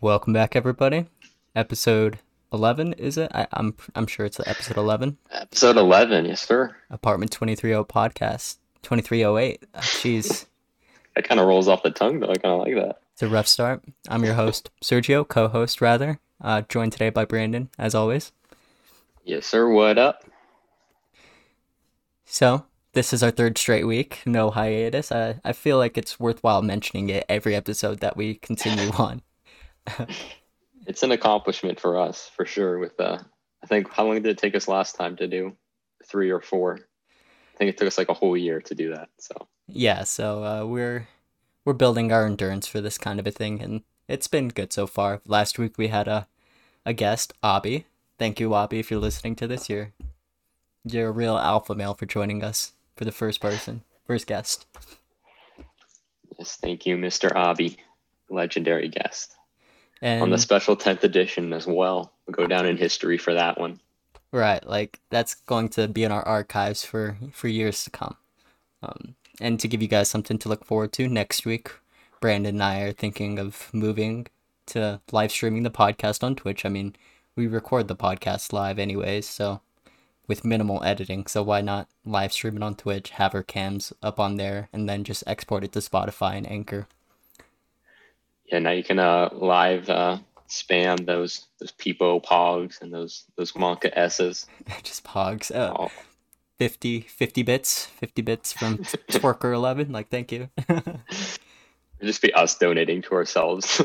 Welcome back, everybody. Episode eleven is it? I, I'm I'm sure it's episode eleven. Episode 11, yes, sir. Apartment twenty three oh podcast twenty three oh eight. Jeez, That kind of rolls off the tongue, though. I kind of like that. it's a rough start. I'm your host Sergio, co-host rather. Uh, joined today by Brandon, as always. Yes, sir. What up? So this is our third straight week, no hiatus. I I feel like it's worthwhile mentioning it every episode that we continue on. It's an accomplishment for us, for sure. With uh, I think how long did it take us last time to do three or four? I think it took us like a whole year to do that. So Yeah, so uh, we're we're building our endurance for this kind of a thing, and it's been good so far. Last week we had a a guest, Abby. Thank you, Abby, if you're listening to this. You're you're a real alpha male for joining us for the first person, first guest. yes, thank you, Mr. Abby, legendary guest And on the special 10th edition as well. We'll go down in history for that one. right, like that's going to be in our archives for for years to come. Um, and to give you guys something to look forward to next week, Brandon and I are thinking of moving to live streaming the podcast on Twitch. I mean, we record the podcast live anyways, so with minimal editing. So why not live stream it on Twitch, have our cams up on there, and then just export it to Spotify and Anchor. Yeah, now you can uh, live uh, spam those those Peepo Pogs and those those Monka S's. just pogs. Uh, Oh, 50, 50 bits, 50 bits from Twerker 11. Like, thank you. It'd just be us donating to ourselves.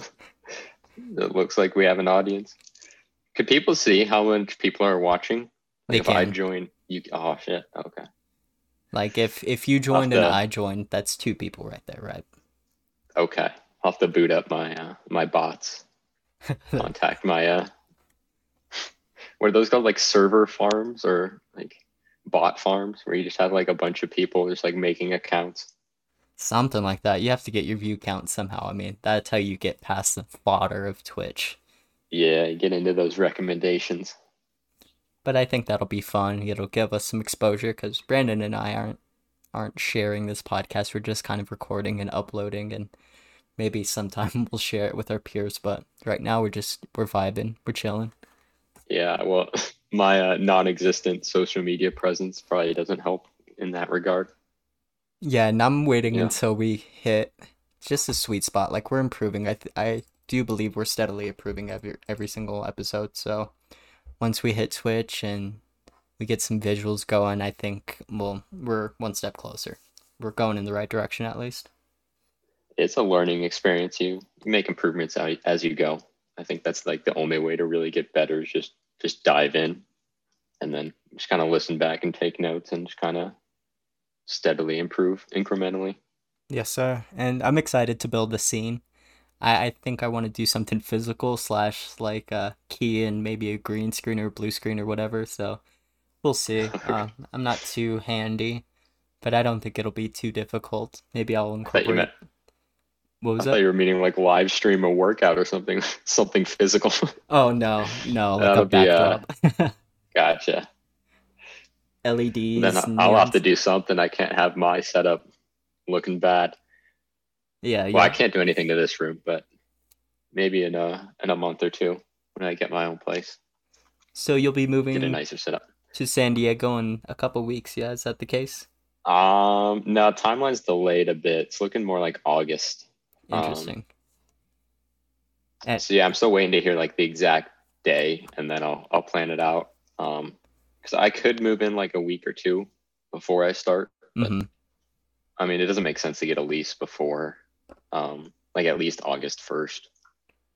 it looks like we have an audience. Could people see how much people are watching? They Like if I join, you. Oh shit. Okay. Like if if you joined and I joined, that's two people right there, right? Okay. I'll have to boot up my uh, my bots. Contact my uh. What are those called? Like server farms or like bot farms, where you just have like a bunch of people just like making accounts. Something like that. You have to get your view count somehow. I mean, that's how you get past the fodder of Twitch. Yeah, get into those recommendations. But I think that'll be fun. It'll give us some exposure because Brandon and I aren't aren't sharing this podcast. We're just kind of recording and uploading, and maybe sometime we'll share it with our peers. But right now we're just we're vibing, we're chilling. Yeah, well, my uh, non-existent social media presence probably doesn't help in that regard. Yeah, and I'm waiting Yeah. until we hit just a sweet spot. Like we're improving. I th- I do believe we're steadily improving every every single episode. So once we hit Twitch and we get some visuals going, I think well we're one step closer. We're going in the right direction at least. It's a learning experience. You, make improvements as you go. I think that's like the only way to really get better is just just dive in, and then just kind of listen back and take notes and just kind of steadily improve incrementally. Yes, sir. And I'm excited to build the scene. I, I think I want to do something physical slash like uh key in maybe a green screen or blue screen or whatever. So we'll see. Uh, I'm not too handy, but I don't think it'll be too difficult. Maybe I'll I thought you incorporate. meant What I was thought that? you were meaning like live stream a workout or something, something physical. Oh no, no, like a be, uh, gotcha. LEDs. Then I'll have to do something. I can't have my setup looking bad. Yeah, Well, I can't do anything to this room, but maybe in a in a month or two when I get my own place, So you'll be moving get a nicer setup. to San Diego in a couple weeks. Yeah, is that the case? Um, no, timeline's delayed a bit. It's looking more like August. Um, Interesting. And- So yeah, I'm still waiting to hear like the exact day, and then I'll I'll plan it out. Um, because I could move in like a week or two before I start. but- hmm I mean, it doesn't make sense to get a lease before, um, like at least August first,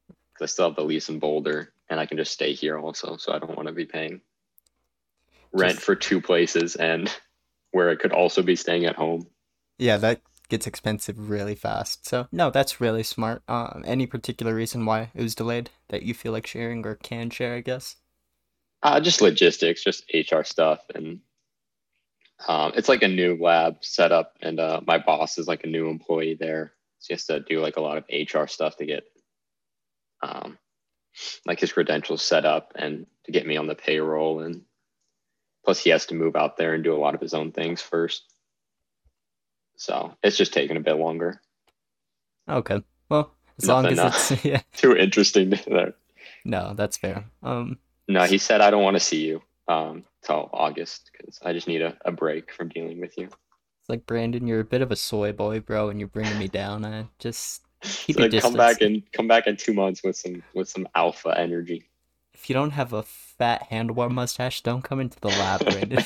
because I still have the lease in Boulder, and I can just stay here also. So I don't want to be paying rent Just- for two places and where I could also be staying at home. Yeah, that gets expensive really fast. So no, that's really smart. Um, any particular reason why it was delayed that you feel like sharing or can share? I guess. Uh, just logistics, just HR stuff, and um, it's like a new lab setup, and uh, my boss is like a new employee there, so he has to do like a lot of HR stuff to get, um, like his credentials set up and to get me on the payroll, and plus he has to move out there and do a lot of his own things first. So it's just taking a bit longer. Okay. Well, As long as it's yeah. too interesting there. No, that's fair. Um, No, he said I don't want to see you um till August because I just need a, a break from dealing with you. it's like Brandon, you're a bit of a soy boy, bro, and you're bringing me down. I just Keep so your come back and come back in two months with some with some alpha energy. if you don't have a fat handlebar mustache, don't come into the lab, Brandon.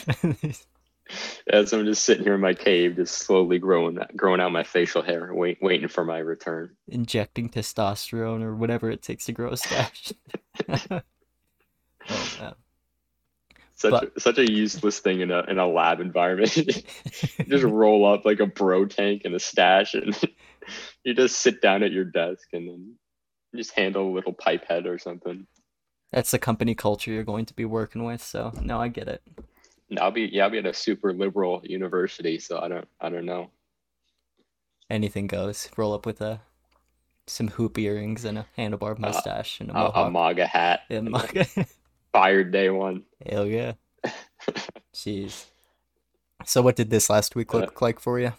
As I'm just sitting here in my cave, just slowly growing growing out my facial hair, wait, waiting for my return. Injecting testosterone or whatever it takes to grow a stash. oh, man. Such But- a, such a useless thing in a in a lab environment. just roll up like a bro tank and a stash, and you just sit down at your desk and then just handle a little pipette or something. That's the company culture you're going to be working with, so no, I get it. I'll be yeah, I'll be at a super liberal university, so I don't I don't know. Anything goes. Roll up with a some hoop earrings and a handlebar mustache and a A, a. MAGA hat, and and a- fired day one. Hell yeah. Jeez. So what did this last week look like for you?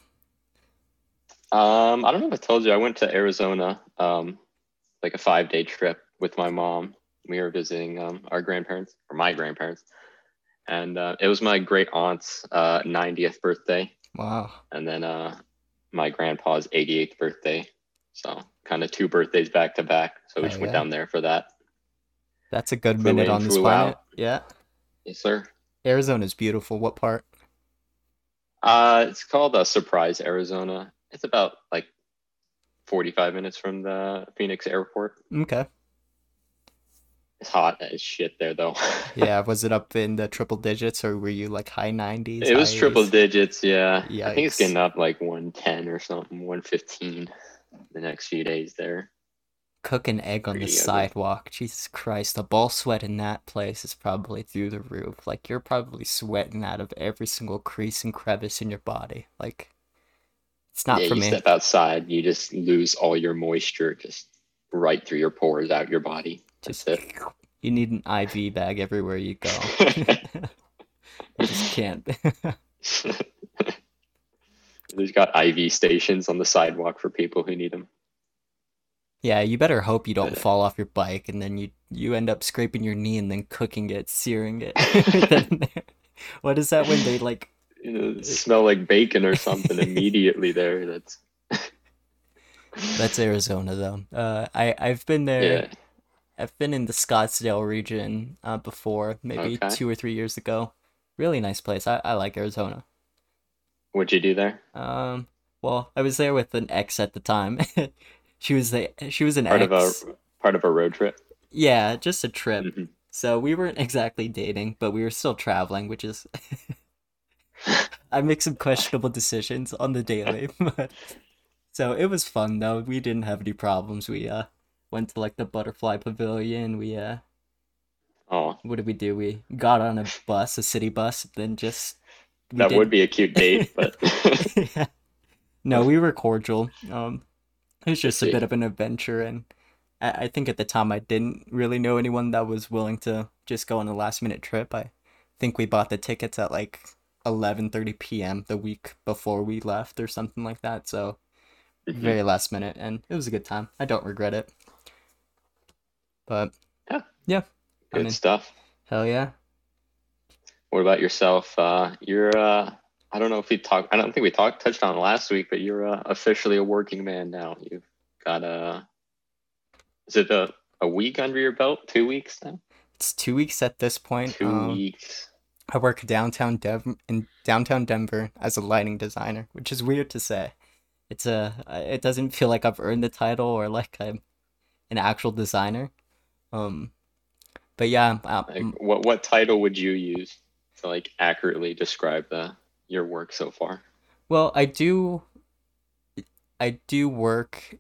Um, I don't know if I told you, I went to Arizona, um, like a five day trip with my mom. We were visiting um, our grandparents, or my grandparents, and uh, it was my great aunt's uh, 90th birthday, Wow. and then uh, my grandpa's 88th birthday. So kind of two birthdays back to back. So we Hell just went yeah. down there for that. That's a good Flew minute in, on this planet. out. Yeah. Yes, sir. Arizona's beautiful. What part? Uh, it's called uh, Surprise, Arizona. It's about like 45 minutes from the Phoenix airport. Okay. It's hot as shit there, though. Yeah, was it up in the triple digits or were you like high 90s? It was triple 80s? digits, yeah. I think it's Yikes. getting up like 110 or something, 115 the next few days there. Cook an egg on the ugly. sidewalk. Jesus Christ, the ball sweat in that place is probably through the roof. Like you're probably sweating out of every single crease and crevice in your body. Like it's not yeah, for you me. step outside, you just lose all your moisture just right through your pores out your body. That's Just it. you need an IV bag everywhere you go. you just can't. There's got IV stations on the sidewalk for people who need them. Yeah, you better hope you don't fall off your bike and then you you end up scraping your knee and then cooking it, searing it. What is that when they like You know, smell like bacon or something immediately there. That's that's Arizona though. Uh I I've been there. yeah. I've been in the Scottsdale region uh before, maybe Okay. 2 or 3 years ago. Really nice place. I I like Arizona. What'd you do there? Um well, I was there with an ex at the time. she was the she was an Part of a part of a road trip. Yeah, just a trip. Mhm. So we weren't exactly dating, but we were still traveling, which is I make some questionable decisions on the daily. But so it was fun though. We didn't have any problems. We uh went to like the butterfly pavilion. We uh Oh, what did we do? We got on a bus, a city bus, then just that did- would be a cute date, but yeah. No, we were cordial. Um, it was just a bit of an adventure, and I, I think at the time I didn't really know anyone that was willing to just go on a last minute trip. I think we bought the tickets at like eleven thirty p.m. the week before we left, or something like that. So Mhm. very last minute, and it was a good time. I don't regret it. But Yeah. yeah, I good mean- stuff. hell yeah. What about yourself? Uh, you're uh, I don't know if we talked. I don't think we talked touched on last week, but you're uh, officially a working man now. You've got a. Is it a, a week under your belt? Two weeks now. It's two weeks at this point. Two um, weeks. I work downtown Dev in downtown Denver as a lighting designer, which is weird to say. It's a it doesn't feel like I've earned the title or like I'm an actual designer. Um, but yeah, um, Like, what what title would you use to like accurately describe the your work so far? well, I do I do work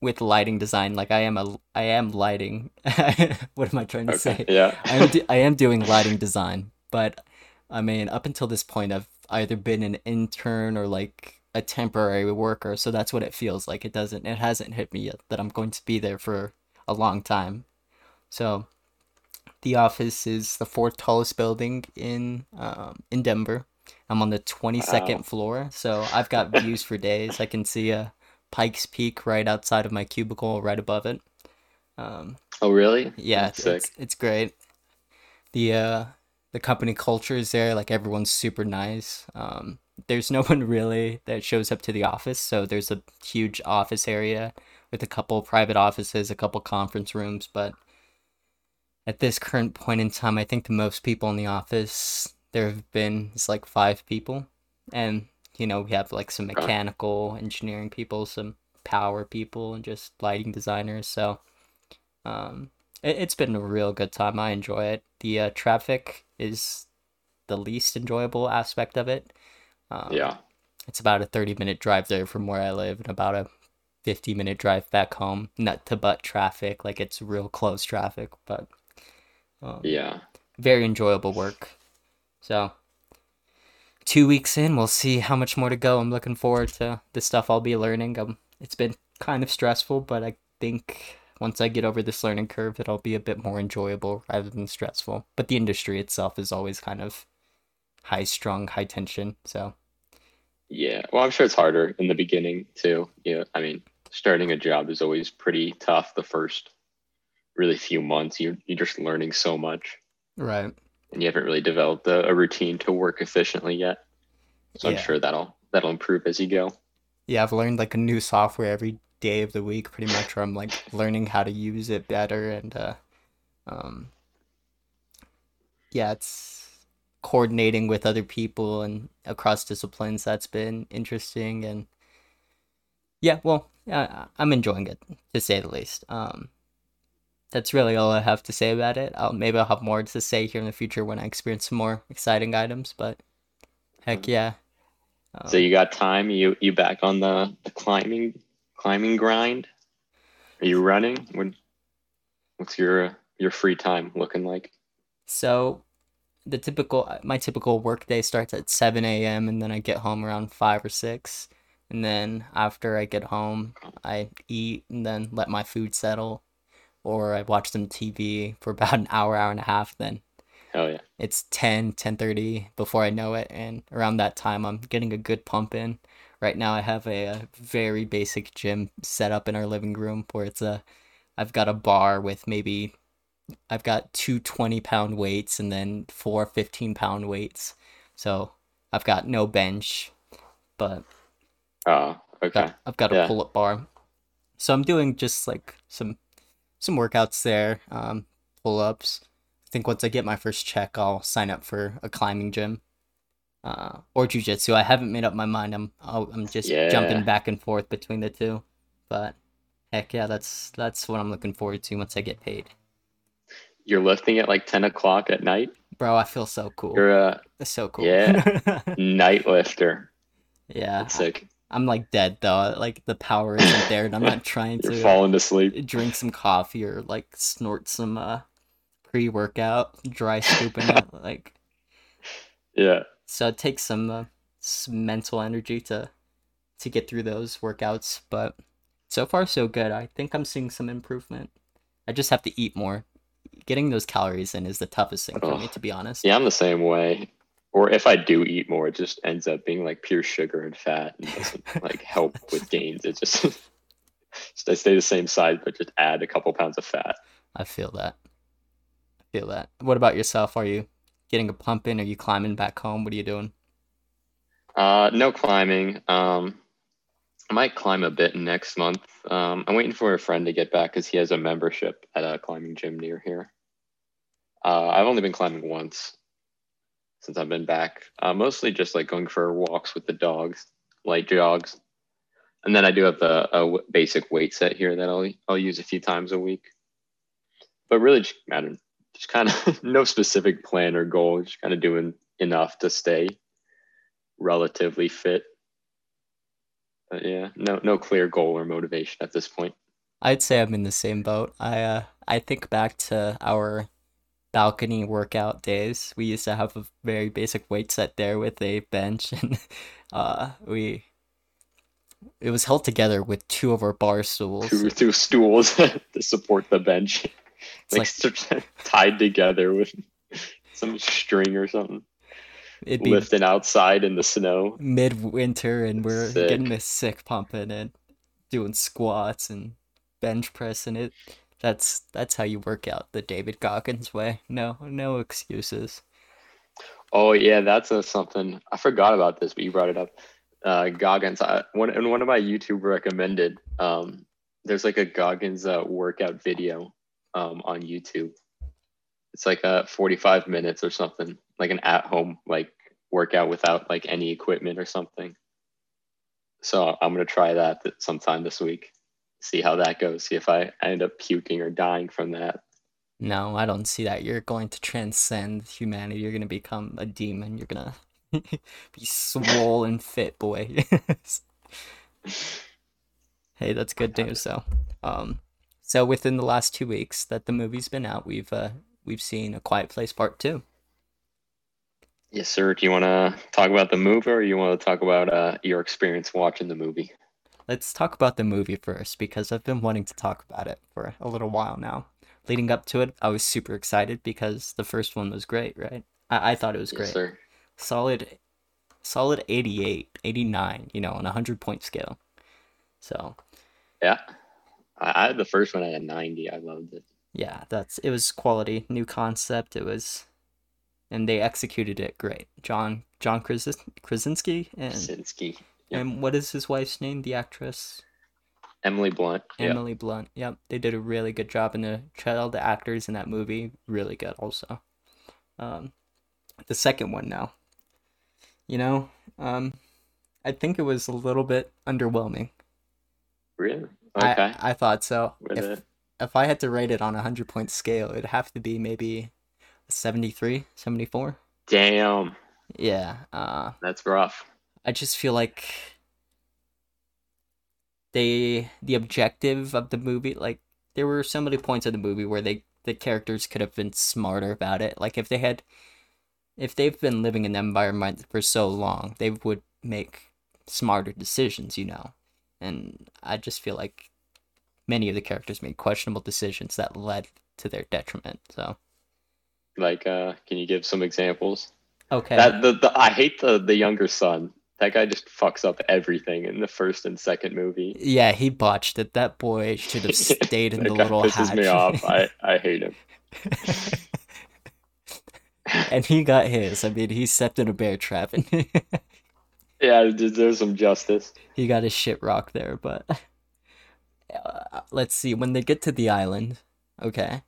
with lighting design. Like I am a I am lighting. what am I trying to say? Yeah. I am, do- I am doing lighting design, but I mean, up until this point, I've either been an intern or like a temporary worker, so that's what it feels like. It doesn't, it hasn't hit me yet that I'm going to be there for a long time. So, the office is the fourth tallest building in um, in Denver. I'm on the 22nd Wow. floor, so I've got views for days. I can see a Pikes Peak right outside of my cubicle, right above it. Um, Oh, really? yeah, it's, sick. it's great. The uh, the company culture is there. Like everyone's super nice. Um, there's no one really that shows up to the office, so there's a huge office area with a couple private offices, a couple conference rooms, but at this current point in time, I think the most people in the office there have been is like five people, and you know we have like some mechanical engineering people, some power people, and just lighting designers. So, um, it, it's been a real good time. I enjoy it. The uh, traffic is the least enjoyable aspect of it. Um, Yeah. it's about a 30 minute drive there from where I live and about a 50 minute drive back home. Nut to butt traffic, like it's real close traffic, but um, Yeah. very enjoyable work. So, two weeks in, we'll see how much more to go. I'm looking forward to the stuff I'll be learning. Um, it's been kind of stressful, but I think once I get over this learning curve, it'll be a bit more enjoyable rather than stressful. But the industry itself is always kind of high strung, high tension. So, Yeah. Well, I'm sure it's harder in the beginning too. Yeah. I mean, starting a job is always pretty tough the first really few months. You're, you're just learning so much right. and you haven't really developed a, a routine to work efficiently yet. So I'm sure that'll that'll improve as you go. Yeah, I've learned like a new software every day of the week, pretty much, where I'm like learning how to use it better and uh um yeah, it's coordinating with other people and across disciplines. That's been interesting and yeah, well, yeah, I'm enjoying it to say the least. Um that's really all I have to say about it. I'll maybe I'll have more to say here in the future when I experience some more exciting items, but heck yeah. So Um, you got time? You you back on the, the climbing climbing grind? Are you running? When what's your your free time looking like? So the typical my typical work day starts at 7 a.m. and then I get home around 5 or 6. And then after I get home, I eat and then let my food settle or I watch some TV for about an hour, hour and a half, then Hell yeah. it's 10, 10:30 before I know it and around that time I'm getting a good pump in. Right now I have a, a very basic gym set up in our living room where it's a I've got a bar with maybe I've got two 20 pound weights and then four 15 pound weights. So I've got no bench, but Oh, okay. got, I've got a Yeah. pull up bar. So I'm doing just like some some workouts there, um, pull ups. I think once I get my first check, I'll sign up for a climbing gym. Uh, or jujitsu. I haven't made up my mind. I'm I'm just jumping back and forth between the two. But heck yeah, that's that's what I'm looking forward to once I get paid. You're lifting at like 10 o'clock at night? Bro, I feel so cool. You're a It's so cool. Yeah. night lifter. yeah. That's sick. I'm like dead though. Like the power isn't there, and I'm not trying to falling to sleep. drink some coffee or like snort some uh pre-workout, dry scooping it. Like Yeah. so, it takes some, uh, some mental energy to to get through those workouts. But so far, so good. I think I'm seeing some improvement. I just have to eat more. Getting those calories in is the toughest thing for me, to be honest. Yeah, I'm the same way. Or if I do eat more, it just ends up being like pure sugar and fat and doesn't like help with gains. It just, just I stay the same size, but just add a couple pounds of fat. I feel that. I feel that. What about yourself? Are you getting a pump in? Are you climbing back home? What are you doing? Uh, no climbing. Um, I might climb a bit next month. Um, I'm waiting for a friend to get back because he has a membership at a climbing gym near here. Uh, I've only been climbing once since I've been back. Uh, mostly just like going for walks with the dogs, light jogs, and then I do have the basic weight set here that I'll I'll use a few times a week. But really, just just kind of no specific plan or goal. Just kind of doing enough to stay relatively fit. But yeah, no no clear goal or motivation at this point. I'd say I'm in the same boat. I uh I think back to our balcony workout days. We used to have a very basic weight set there with a bench and uh we it was held together with two of our bar stools. Two two stools to support the bench, It's like, like tied together with some string or something, it'd be lifting outside in the snow. midwinter and we're Sick. getting this sick pumping and doing squats and bench press and it that's that's how you work out the David Goggins way. No, no excuses. Oh yeah, that's a, something I forgot about this, but you brought it up. Uh, Goggins, I, one and one of my YouTube recommended. Um, there's like a Goggins uh, workout video um, on YouTube. It's like a 45 minutes or something, like an at-home like workout without like any equipment or something. So I'm gonna try that sometime this week. See how that goes. See if I, end up puking or dying from that. No, I don't see that. You're going to transcend humanity. You're gonna become a demon. You're gonna be swollen fit, boy. hey, that's good news though. Um, so within the last two weeks that the movie's been out, we've uh, we've seen A Quiet Place Part Two. Yes, sir. Do you want to talk about the movie, or you want to talk about uh, your experience watching the movie? Let's talk about the movie first because I've been wanting to talk about it for a little while now. Leading up to it, I was super excited because the first one was great, right? I, I thought it was great. Yes, sir. Solid, solid 88, 89, you know, on a 100 point scale. So, yeah. I, I had the first one at a 90. I loved it. Yeah, that's it was quality, new concept. It was and they executed it great. John John Kras- Krasinski and Krasinski. Yep. And what is his wife's name? The actress. Emily Blunt. Emily yep. Blunt. Yep, they did a really good job, and the child the actors in that movie really good also. Um, the second one now. You know, um, I think it was a little bit underwhelming. Really? Okay. I, I thought so. if, if I had to rate it on a hundred point scale, it'd have to be maybe 73, 74. Damn. Yeah. Uh, That's rough. I just feel like they the objective of the movie like there were so many points of the movie where they the characters could have been smarter about it. Like if they had if they've been living in the environment for so long, they would make smarter decisions, you know. And I just feel like many of the characters made questionable decisions that led to their detriment. So like, uh, can you give some examples? Okay. That the, the I hate the the younger son. That guy just fucks up everything in the first and second movie. Yeah, he botched it. That boy should have stayed in the little pisses hatch. me off. I I hate him. and he got his. I mean, he stepped in a bear trap. And yeah, deserves some justice. He got his shit rocked there, but uh, let's see. When they get to the island, okay.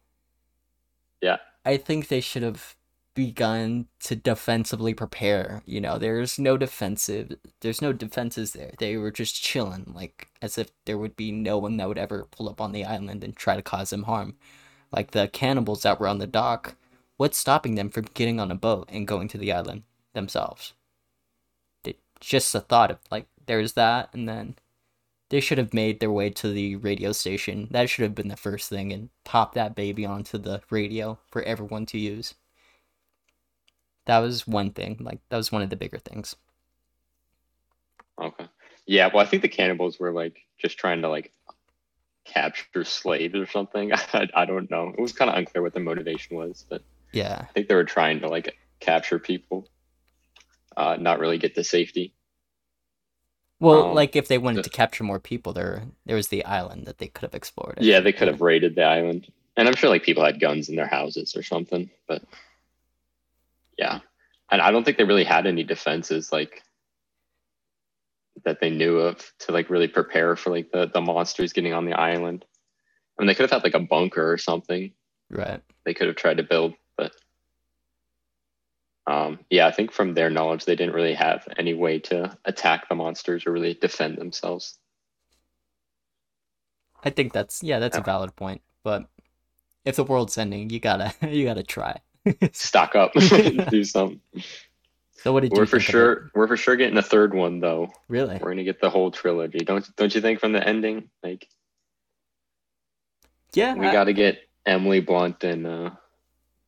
Yeah. I think they should have begun to defensively prepare. You know, there's no defensive, there's no defenses there. They were just chilling, like as if there would be no one that would ever pull up on the island and try to cause them harm. Like the cannibals that were on the dock, what's stopping them from getting on a boat and going to the island themselves? Just the thought of like there's that, and then they should have made their way to the radio station. That should have been the first thing and pop that baby onto the radio for everyone to use. That was one thing. Like that was one of the bigger things. Okay. Yeah, well I think the cannibals were like just trying to like capture slaves or something. I, I don't know. It was kind of unclear what the motivation was, but yeah. I think they were trying to like capture people. Uh, not really get to safety. Well, um, like if they wanted to capture more people, there there was the island that they could have explored. Yeah, they could have raided the island, and I'm sure like people had guns in their houses or something. But yeah, and I don't think they really had any defenses like that they knew of to like really prepare for like the the monsters getting on the island. I mean, they could have had like a bunker or something. Right. They could have tried to build, um, yeah, I think from their knowledge, they didn't really have any way to attack the monsters or really defend themselves. I think that's yeah, that's yeah. a valid point. But if the world's ending, you gotta you gotta try. Stock up, do something. So what did we're for sure we're for sure getting a third one though. Really? We're gonna get the whole trilogy. Don't don't you think from the ending like? Yeah, we I... got to get Emily Blunt and uh,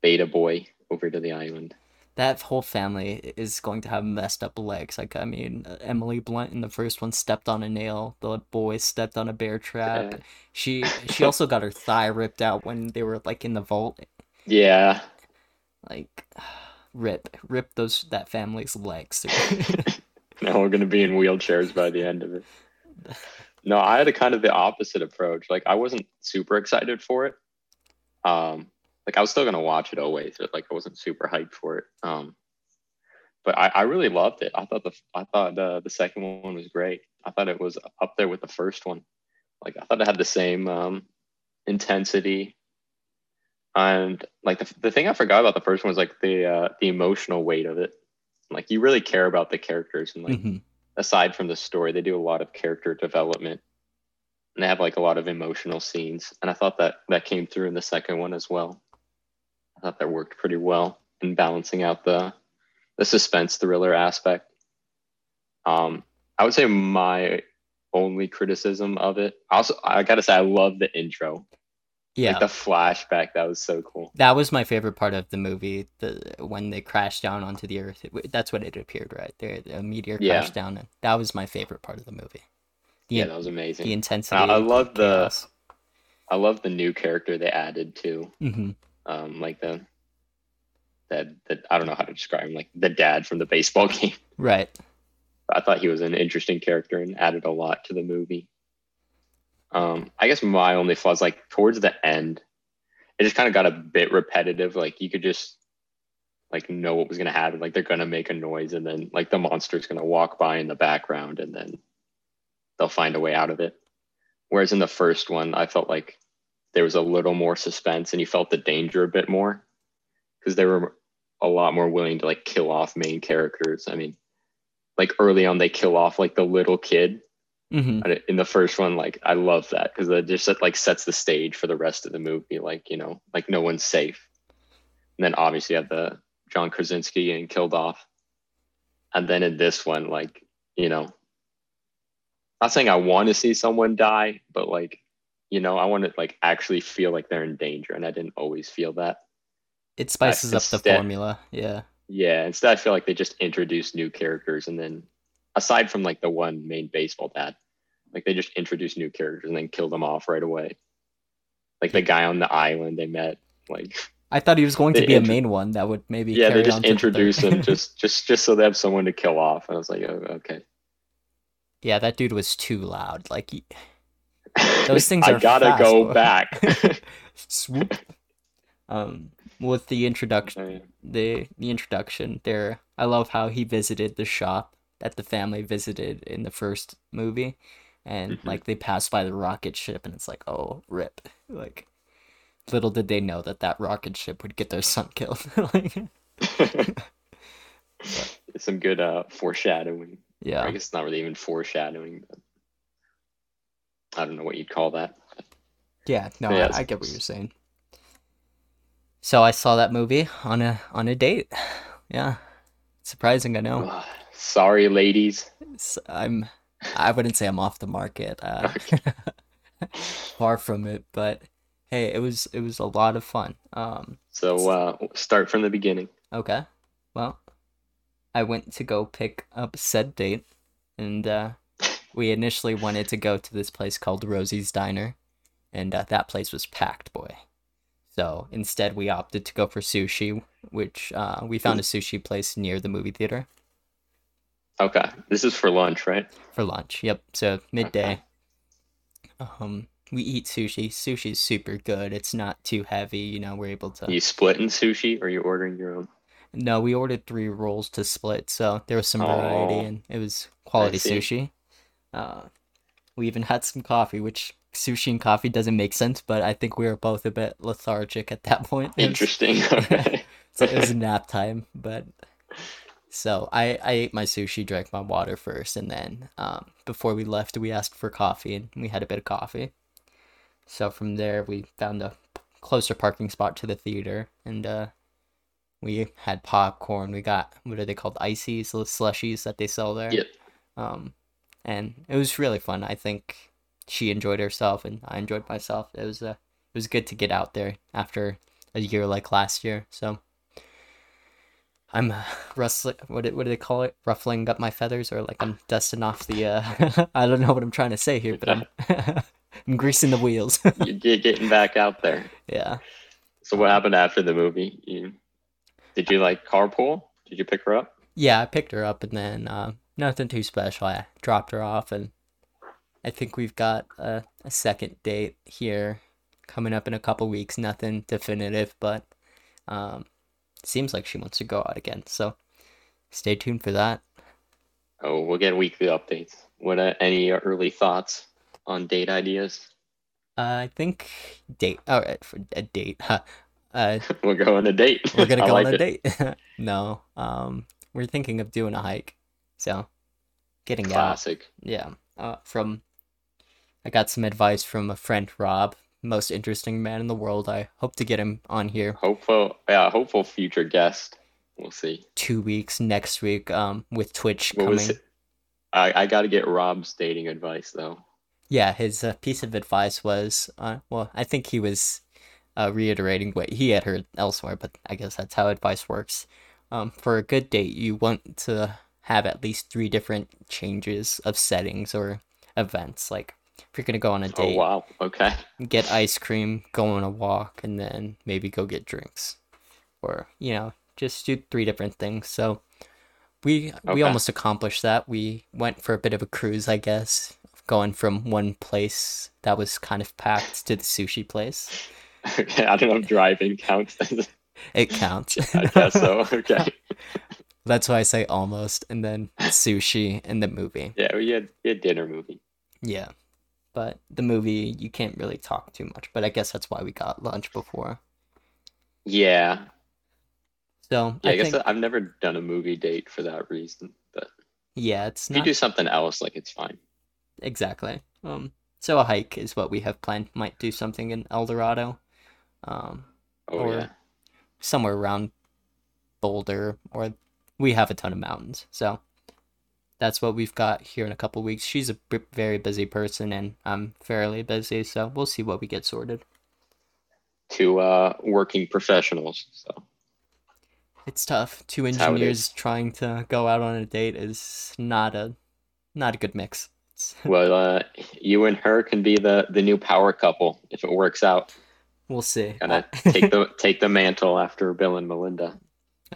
Beta Boy over to the island that whole family is going to have messed up legs. Like, I mean, Emily Blunt in the first one stepped on a nail. The boy stepped on a bear trap. Yeah. She she also got her thigh ripped out when they were like in the vault. Yeah. Like, rip rip those that family's legs. now we're gonna be in wheelchairs by the end of it. no, I had a kind of the opposite approach. Like I wasn't super excited for it. Um, like I was still gonna watch it always, but like I wasn't super hyped for it. Um, but I, I really loved it. I thought the I thought the the second one was great. I thought it was up there with the first one. Like I thought it had the same um, intensity, and like the the thing I forgot about the first one was like the uh, the emotional weight of it. Like you really care about the characters, and like Mhm. aside from the story, they do a lot of character development, and they have like a lot of emotional scenes. And I thought that that came through in the second one as well. I thought that worked pretty well in balancing out the the suspense thriller aspect. Um, I would say my only criticism of it. Also, I gotta say, I love the intro, Yeah. like the flashback. That was so cool. that was my favorite part of the movie. The when they crashed down onto the earth. It- that's what it appeared, right? There, a meteor Yeah. crashed down, and that was my favorite part of the movie. The, Yeah, that was amazing. the intensity. I love the-. I love the new character they added too. Mhm. Um, like the that that I don't know how to describe him, like the dad from the baseball game. Right. I thought he was an interesting character and added a lot to the movie. Um, I guess my only flaw is like towards the end, it just kind of got a bit repetitive. Like you could just like know what was gonna happen. Like they're gonna make a noise and then like the monster's gonna walk by in the background and then they'll find a way out of it. Whereas in the first one, I felt like there was a little more suspense and you felt the danger a bit more because they were a lot more willing to like kill off main characters. I mean, like early on, they kill off like the little kid hmm in the first one. Like I love that because it just like sets the stage for the rest of the movie. Like you know, like no one's safe. And then obviously you have the John Krasinski getting killed off, and then in this one, like you know, not saying I want to see someone die, but like you know, I want to like actually feel like they're in danger, and I didn't always feel that. It spices up the formula. Yeah. Yeah, instead I feel like they just introduce new characters and then aside from like the one main baseball dad, like they just introduce new characters and then kill them off right away. Like the guy on the island they met, like I thought he was going to be a main one that would maybe. yeah, they just to the him just just just so they have someone to kill off. And I was like, oh, okay. yeah, that dude was too loud. Like he- those things I gotta fast, go boy. back. swoop. Um, with the introduction, the the introduction there, I love how he visited the shop that the family visited in the first movie, and Mhm. like they passed by the rocket ship, and it's like, oh, rip. Like, little did they know that that rocket ship would get their son killed. like, Some good uh foreshadowing. yeah. I guess it's not really even foreshadowing, but I don't know what you'd call that. Yeah, no, Yeah, I, I get what you're saying. So I saw that movie on a on a date. Yeah, surprising, I know. Sorry, ladies. I'm, I wouldn't say I'm off the market. Uh, far from it, but hey, it was it was a lot of fun. Um, So uh, start from the beginning. okay, well, I went to go pick up said date, and uh, we initially wanted to go to this place called Rosie's Diner, and uh, that place was packed, boy. So instead, we opted to go for sushi, which uh, we found a sushi place near the movie theater Okay, this is for lunch, right? for lunch. Yep. So midday. Um, we eat sushi. Sushi's super good. It's not too heavy. You know, we're able to. You splitting sushi or you ordering your own? No, we ordered three rolls to split, so there was some variety Oh, and it was quality sushi. Uh, we even had some coffee, which sushi and coffee doesn't make sense, but I think we were both a bit lethargic at that point. It was- Interesting. So it was nap time, but so I I ate my sushi, drank my water first, and then um, before we left, we asked for coffee, and we had a bit of coffee. So from there, we found a closer parking spot to the theater, and uh, we had popcorn. We got what are they called? Ices, little slushies that they sell there. Yep. Um, and it was really fun. I think she enjoyed herself, and I enjoyed myself. It was uh, it was good to get out there after a year like last year. So I'm uh, rustling. What do- what do they call it? Ruffling up my feathers, or like I'm dusting off the. Uh, I don't know what I'm trying to say here, but I'm I'm greasing the wheels. You're getting back out there. yeah. So what happened after the movie? You did you like carpool? Did you pick her up? Yeah, I picked her up, and then uh, nothing too special. I dropped her off, and I think we've got a, a second date here coming up in a couple weeks. Nothing definitive, but um, seems like she wants to go out again. So stay tuned for that. Oh, we'll get weekly updates. What uh, any early thoughts on date ideas? Uh, I think date. All right, for a date. Huh. Uh, we're going on a date. we're gonna go like on a it. date. no, um, we're thinking of doing a hike. So getting out. Classic. Yeah. Uh, from I got some advice from a friend, Rob, most interesting man in the world. I hope to get him on here Hopeful, yeah, hopeful future guest. We'll see. two weeks next week. Um, with Twitch What coming. I, I got to get Rob's dating advice though. Yeah, his uh, piece of advice was, uh, well, I think he was uh, reiterating what he had heard elsewhere, but I guess that's how advice works. Um, for a good date, you want to have at least three different changes of settings or events. Like, if you're gonna go on a oh, date, Oh wow. Okay. get ice cream, go on a walk, and then maybe go get drinks, or you know, just do three different things. So we we almost accomplished that. We went for a bit of a cruise, I guess, going from one place that was kind of packed to the sushi place. Okay. I don't know if driving counts. It counts. I guess so. Okay. That's why I say almost, and then sushi and the movie. Yeah, we had, we had dinner movie. Yeah. But the movie, you can't really talk too much. But I guess that's why we got lunch before. Yeah. So Yeah, I, I, guess think, I've never done a movie date for that reason. But yeah, it's if you do something else, like it's fine. exactly. Um, so a hike is what we have planned. Might do something in Eldorado, um, Oh Or- yeah. somewhere around Boulder, or we have a ton of mountains. So that's what we've got here in a couple weeks. She's a b- very busy person, and I'm fairly busy. So we'll see what we get sorted. Two uh working professionals. So It's tough. Two That's engineers trying to go out on a date is not a not a good mix. Well uh you and her can be the the new power couple if it works out. we'll see. Gonna take the take the mantle after Bill and Melinda.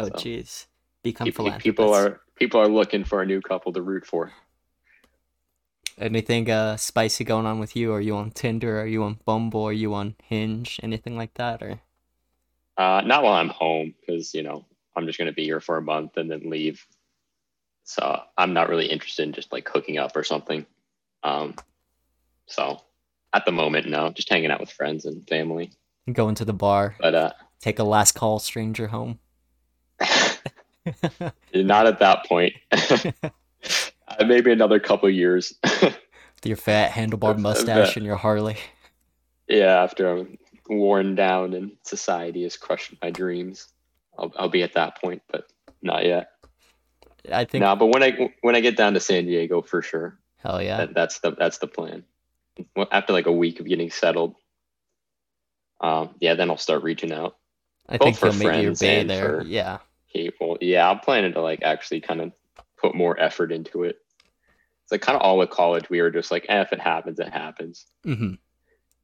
oh so. Become Pe- pe- philanthropists. People are people are looking for a new couple to root for. Anything uh spicy going on with you? Are you on Tinder? Are you on Bumble? Are you on Hinge? Anything like that? Or Uh, not while I'm home because you know I'm just gonna be here for a month and then leave. So I'm not really interested in just like hooking up or something. Um, so at the moment, no, just hanging out with friends and family. going to the bar, But uh, take a last call stranger home. not at that point. uh, maybe another couple years. With your fat handlebar mustache and your Harley. yeah, after I'm worn down and society has crushed my dreams, I'll I'll be at that point, but not yet. I think No, but when I when I get down to San Diego, for sure. hell yeah. that, that's the that's the plan. After like a week of getting settled, um, yeah, then I'll start reaching out. I both think for you'll make your friends bay and there. for- Yeah. People, yeah, I'm planning to like actually kind of put more effort into it. It's like kind of all with college, we were just like, eh, if it happens, it happens. hmm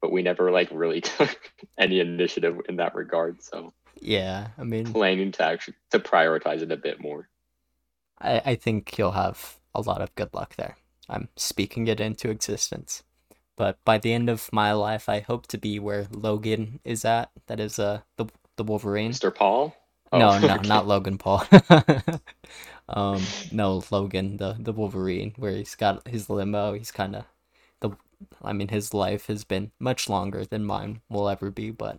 But we never like really took any initiative in that regard. So Yeah. I mean, planning to actually to prioritize it a bit more. I, I think you'll have a lot of good luck there. I'm speaking it into existence. But by the end of my life, I hope to be where Logan is at. That is uh the the Wolverine. Mr. Paul? Oh, no, no, okay. not Logan Paul. um, no, Logan, the the Wolverine, where he's got his limo. He's kind of the. I mean, his life has been much longer than mine will ever be, but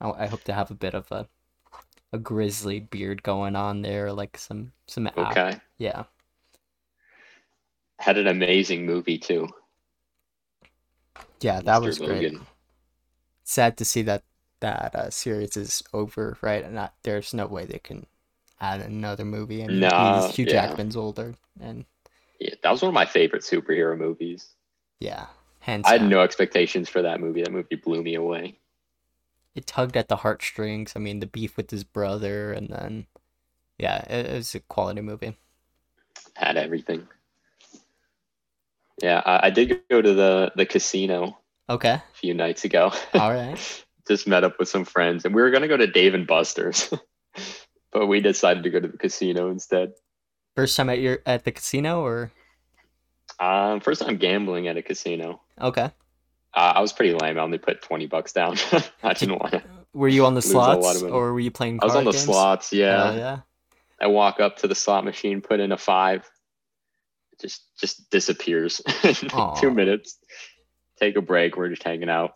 I, I hope to have a bit of a a grizzly beard going on there, like some some. Okay. Yeah. Had an amazing movie too. Yeah, that Mr. was great. Sad to see that that uh, series is over, right? And not there's no way they can add another movie. I mean, he's- Hugh yeah. Jackman's older, and Yeah, that was one of my favorite superhero movies. yeah, hands I had down. no expectations for that movie. That movie blew me away. it tugged at the heartstrings. I mean, the beef with his brother, and then yeah, it, it was a quality movie. Had everything. Yeah, I, I did go to the the casino Okay, a few nights ago. all right. Just met up with some friends, and we were gonna go to Dave and Buster's, but we decided to go to the casino instead. First time at your at the casino, or Um, first time gambling at a casino. Okay. Uh, I was pretty lame. I only put twenty bucks down. I didn't want to. Were you on the Lose a lot slots or were you playing? I was on the games? slots. Yeah. Oh, yeah. I walk up to the slot machine, put in a five. It just just disappears in two minutes. Take a break. We're just hanging out.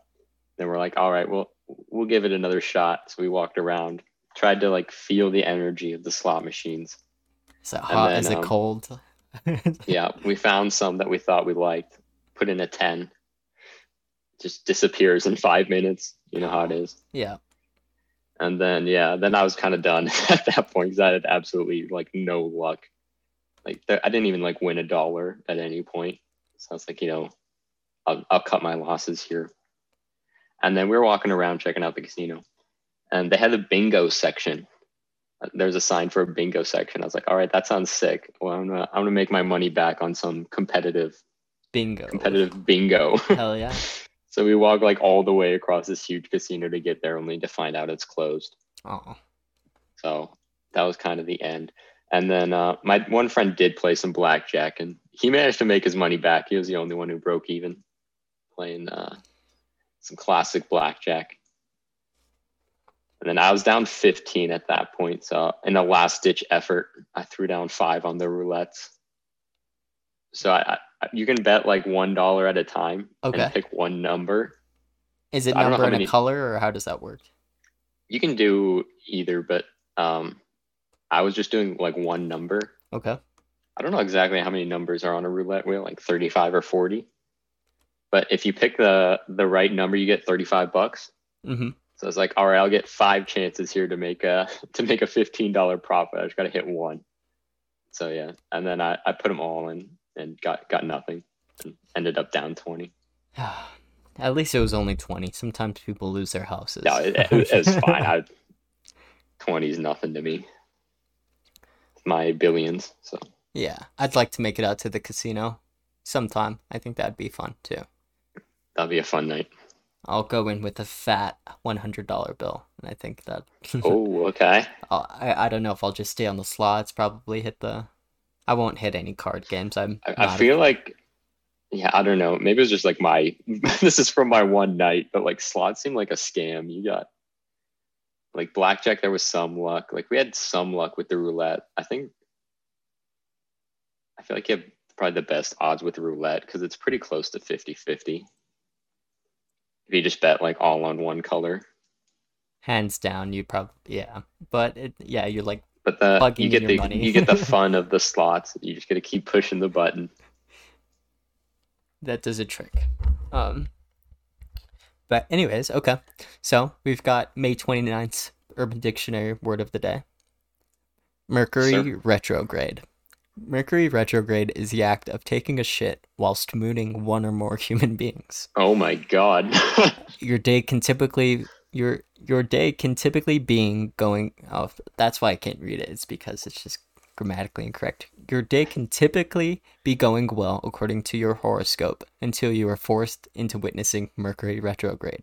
Then we're like, all right, well, we'll give it another shot. So we walked around, tried to like feel the energy of the slot machines. Is it hot? then, Is it um, cold? Yeah, we found some that we thought we liked. Put in a ten. Just disappears in five minutes. You know how it is. yeah. And then yeah, then I was kind of done at that point because I had absolutely like no luck. Like there, I didn't even like win a dollar at any point. So I was like, you know, I'll I'll cut my losses here. And then we were walking around checking out the casino, and they had a bingo section. There's a sign for a bingo section. I was like, all right, that sounds sick. Well, I'm gonna I'm gonna make my money back on some competitive Bingo. competitive bingo. Hell yeah. so we walked like all the way across this huge casino to get there, only to find out it's closed. Oh. So that was kind of the end. And then uh, my one friend did play some blackjack, and he managed to make his money back. He was the only one who broke even playing uh, some classic blackjack. And then I was down 15 at that point. So in a last ditch effort, I threw down five on the roulettes. So I, I you can bet like one dollar at a time Okay. and pick one number. Is it I don't know number how and many- a color or how does that work? You can do either, but um, I was just doing like one number. Okay. I don't know exactly how many numbers are on a roulette wheel, like 35 or 40. But if you pick the the right number, you get 35 bucks. Mm-hmm. So it's like, all right, I'll get five chances here to make a to make a $15 profit. I just got to hit one. So yeah, and then I, I put them all in and got got nothing, and ended up down 20. At least it was only 20. Sometimes people lose their houses. No, it, it, it was fine. I, 20 is nothing to me. My billions. So yeah. I'd like to make it out to the casino sometime. I think that'd be fun too. That'll be a fun night. I'll go in with a fat $100 bill. And I think that. Oh, okay. I'll, I, I don't know if I'll just stay on the slots, probably hit the. I won't hit any card games. I'm. I, I feel like, yeah, I don't know. Maybe it's just like my. this is from my one night, but like slots seem like a scam. You got like blackjack. There was some luck. Like we had some luck with the roulette. I think. I feel like you have probably the best odds with roulette because it's pretty close to 50-50. If you just bet like all on one color, hands down, you'd probably. Yeah. But it, yeah, you're like. but the you get the money. you get the fun of the slots. You just got to keep pushing the button. that does a trick. Um, but anyways, okay. So we've got May 29th Urban Dictionary word of the day. Mercury Sure. retrograde. Mercury retrograde is the act of taking a shit whilst mooning one or more human beings. Oh my god. Your day can typically your your day can typically being going oh that's why I can't read it. It's because it's just grammatically incorrect. Your day can typically be going well according to your horoscope until you are forced into witnessing Mercury retrograde.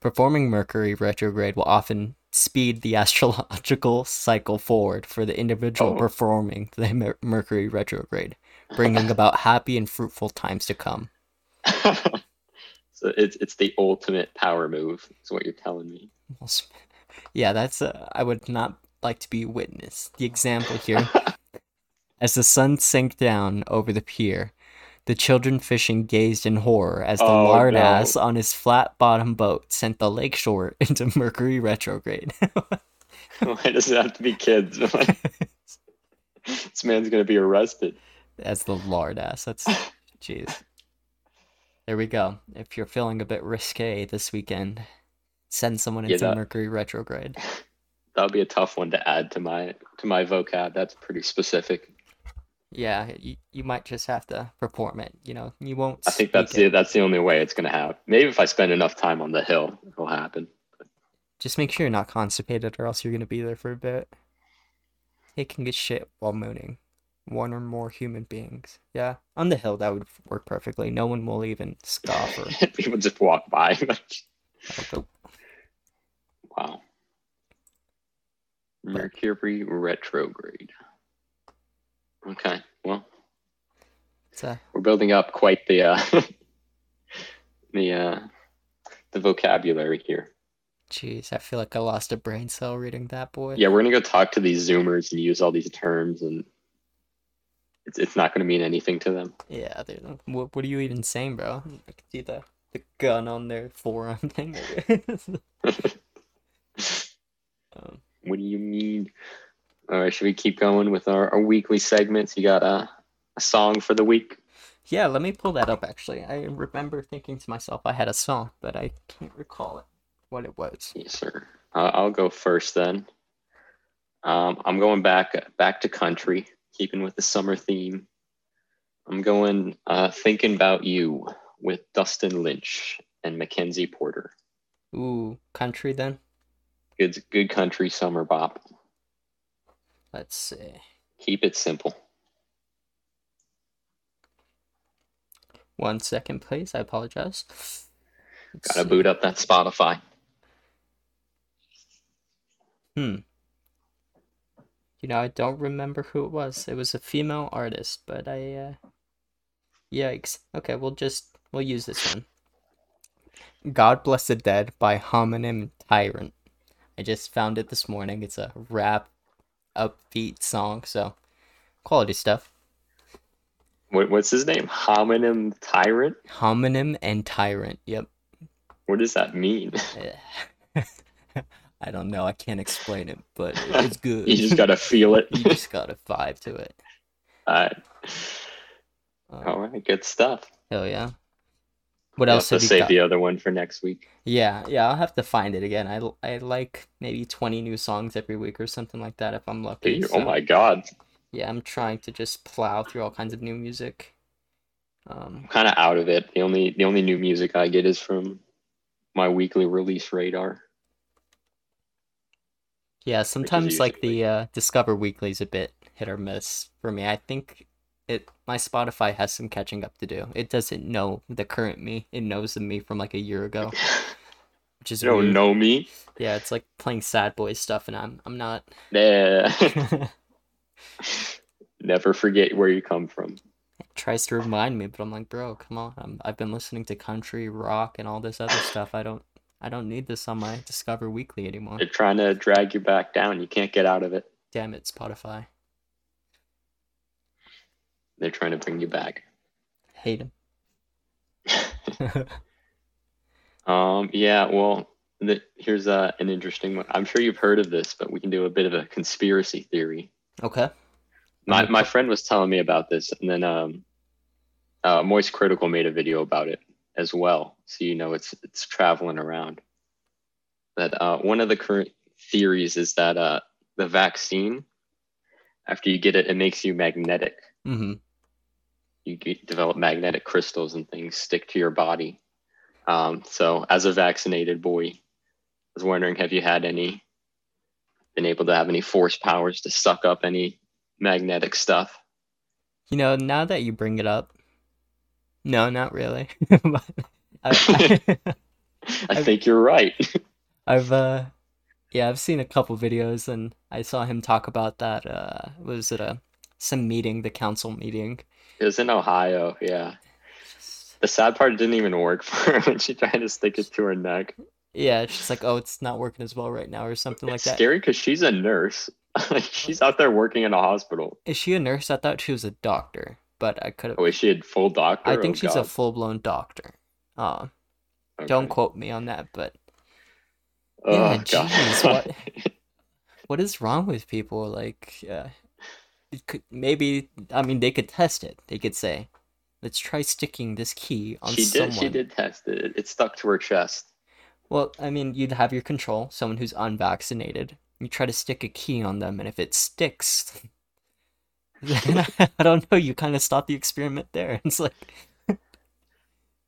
Performing Mercury retrograde will often speed the astrological cycle forward for the individual Oh. performing the Mer- Mercury retrograde, bringing about happy and fruitful times to come. so it's it's the ultimate power move. Is what you're telling me. Yeah, that's. Uh, I would not like to be witness. The example here, as the sun sank down over the pier, the children fishing gazed in horror as the Oh, lard no. ass on his flat bottom boat sent the lakeshore into Mercury retrograde. Why does it have to be kids? This man's gonna be arrested. as the lard ass. That's jeez. There we go. If you're feeling a bit risque this weekend, send someone Yeah, into that- Mercury retrograde. That'll be a tough one to add to my to my vocab. That's pretty specific. Yeah, you, you might just have to perform it. You know, you won't. I think that's the that's the only way it's gonna happen. Maybe if I spend enough time on the hill, it'll happen. Just make sure you're not constipated, or else you're gonna be there for a bit. It can get shit while mooning, one or more human beings. Yeah, on the hill that would work perfectly. No one will even scoff or. People just walk by. wow. Mercury retrograde. Okay. Well, a, We're building up quite the uh, the uh, the vocabulary here. jeez, I feel like I lost a brain cell reading that boy. Yeah, we're gonna go talk to these Zoomers and use all these terms, and it's it's not gonna mean anything to them. Yeah, they're what, what are you even saying, bro? I can see the, the gun on their forearm thing. um, What do you mean? All right, should we keep going with our, our weekly segments? You got a, a song for the week? yeah, let me pull that up actually. I remember thinking to myself I had a song, but I can't recall it, what it was. Yes, sir. Uh, I'll go first then. Um, I'm going back back to country, keeping with the summer theme. I'm going uh, thinking about you with Dustin Lynch and Mackenzie Porter. Ooh, country then? Good good country summer bop. Let's see. Keep it simple. One second, please. I apologize. Let's Gotta see. boot up that Spotify. Hmm. You know, I don't remember who it was. It was a female artist, but I, uh... Yikes. Okay, we'll just, we'll use this one. God Bless the Dead by Homonym Tyrant. I just found it this morning. It's a rap, upbeat song, so quality stuff. What, what's his name? Homonym Tyrant? Homonym and Tyrant. Yep. What does that mean? I don't know. I can't explain it, but it's good. you just gotta feel it. you just got a vibe to it. Alright. Um, All right, good stuff. Hell yeah. What else have have save got? the other one for next week. Yeah, yeah, I'll have to find it again. I, I like maybe 20 new songs every week or something like that if I'm lucky. Dude, Oh my god. Yeah, I'm trying to just plow through all kinds of new music. Um, I'm kind of out of it. The only the only new music I get is from my weekly release radar. yeah, sometimes like the uh, Discover Weekly's a bit hit or miss for me. I think it my Spotify has some catching up to do. It doesn't know the current me. It knows the me from like a year ago, which is you don't weird. know me? Yeah, it's like playing sad boy stuff, and I'm I'm not. Nah. Never forget where you come from. tries to remind me, but I'm like, bro, come on. I'm, I've been listening to country, rock, and all this other stuff. I don't, I don't need this on my Discover Weekly anymore. They're trying to drag you back down. You can't get out of it. Damn it, Spotify. They're trying to bring you back. Hate them. Um, yeah, well, the, here's uh, an interesting one. I'm sure you've heard of this, but we can do a bit of a conspiracy theory. okay. My, my friend was telling me about this, and then um, uh, Moist Critical made a video about it as well. So you know it's it's traveling around. That uh, one of the current theories is that uh, the vaccine, after you get it, it makes you magnetic. Mm-hmm. You get, develop magnetic crystals and things stick to your body. Um, so as a vaccinated boy, I was wondering, have you had any, been able to have any force powers to suck up any magnetic stuff? You know, now that you bring it up, no, not really. I, I, I think you're right. I've uh, yeah, I've seen a couple videos, and I saw him talk about that. Uh, was it a some meeting, the council meeting? It was in Ohio. Yeah. The sad part didn't even work for her when she tried to stick it to her neck. Yeah, she's like, oh, it's not working as well right now, or something like that. scary because she's a nurse. Like, she's out there working in a hospital. Is she a nurse? I thought she was a doctor, but I could have. Oh, is she a full doctor? I think Oh, she's a full blown doctor. Uh, Okay. don't quote me on that, but Oh, Yeah, God. jeez, what- what is wrong with people? Like, uh, it could maybe. I mean, they could test it. They could say, "Let's try sticking this key on she someone." did. She did test it. It- stuck to her chest. Well, I mean, you'd have your control. Someone who's unvaccinated. You try to stick a key on them, and if it sticks, then I don't know. You kind of stop the experiment there. It's like,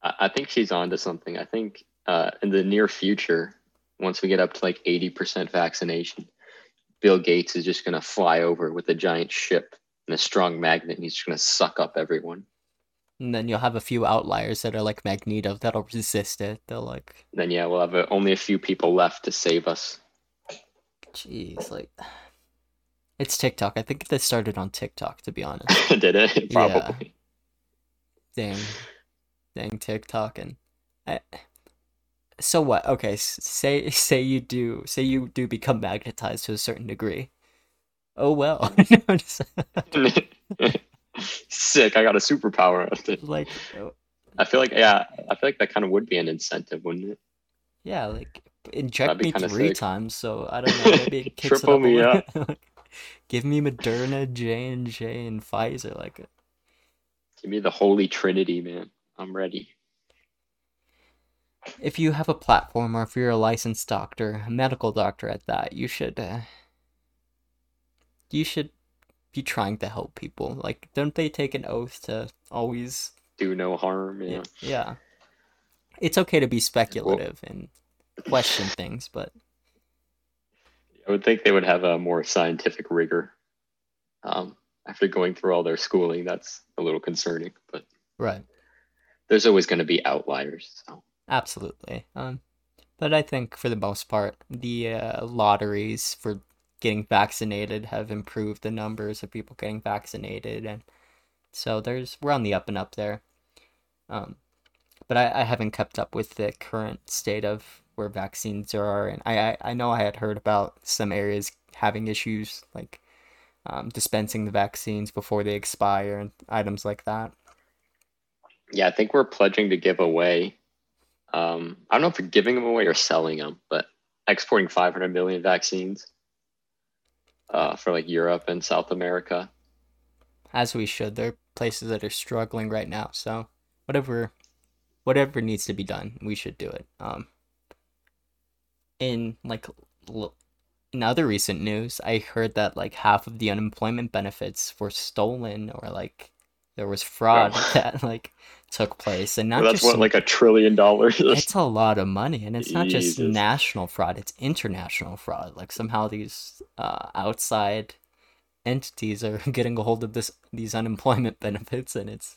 I, I think she's onto something. I think uh, in the near future, once we get up to like eighty percent vaccination, Bill Gates is just gonna fly over with a giant ship and a strong magnet, and he's just gonna suck up everyone. and then you'll have a few outliers that are like Magneto that'll resist it. They'll like, Then yeah, we'll have uh only a few people left to save us. jeez, like, it's TikTok. I think this started on TikTok, to be honest. Did it? Yeah. Probably. Dang, dang TikTok and I, so what? Okay, say say you do say you do become magnetized to a certain degree. Oh well. Sick! I got a superpower. like. I feel like yeah, I feel like that kind of would be an incentive, wouldn't it? Yeah, like inject me three sick. times, so I don't know. Maybe it kicks Triple it up me up. Give me Moderna, J and J, and Pfizer. Like, uh give me the holy trinity, man. I'm ready if you have a platform or if you're a licensed doctor, a medical doctor at that, you should uh, you should be trying to help people. Like, don't they take an oath to always do no harm? Yeah. Yeah. It's okay to be speculative well, and question things, but I would think they would have a more scientific rigor. Um, after going through all their schooling, that's a little concerning, but right. There's always going to be outliers. So. Absolutely. Um, but I think for the most part, the uh, lotteries for getting vaccinated have improved the numbers of people getting vaccinated, and so there's we're on the up and up there. Um, but I, I haven't kept up with the current state of where vaccines are, and I, I, I know I had heard about some areas having issues like um, dispensing the vaccines before they expire and items like that. Yeah, I think we're pledging to give away um, I don't know if we're giving them away or selling them, but exporting 500 million vaccines uh, for like Europe and South America. As we should. There are places that are struggling right now. So whatever, whatever needs to be done, we should do it. Um, in like in other recent news, I heard that like half of the unemployment benefits were stolen or like there was fraud oh. that like took place and not well, that's just what like a trillion dollars it's a lot of money and it's not Jesus. just national fraud it's international fraud like somehow these uh, outside entities are getting a hold of this these unemployment benefits and it's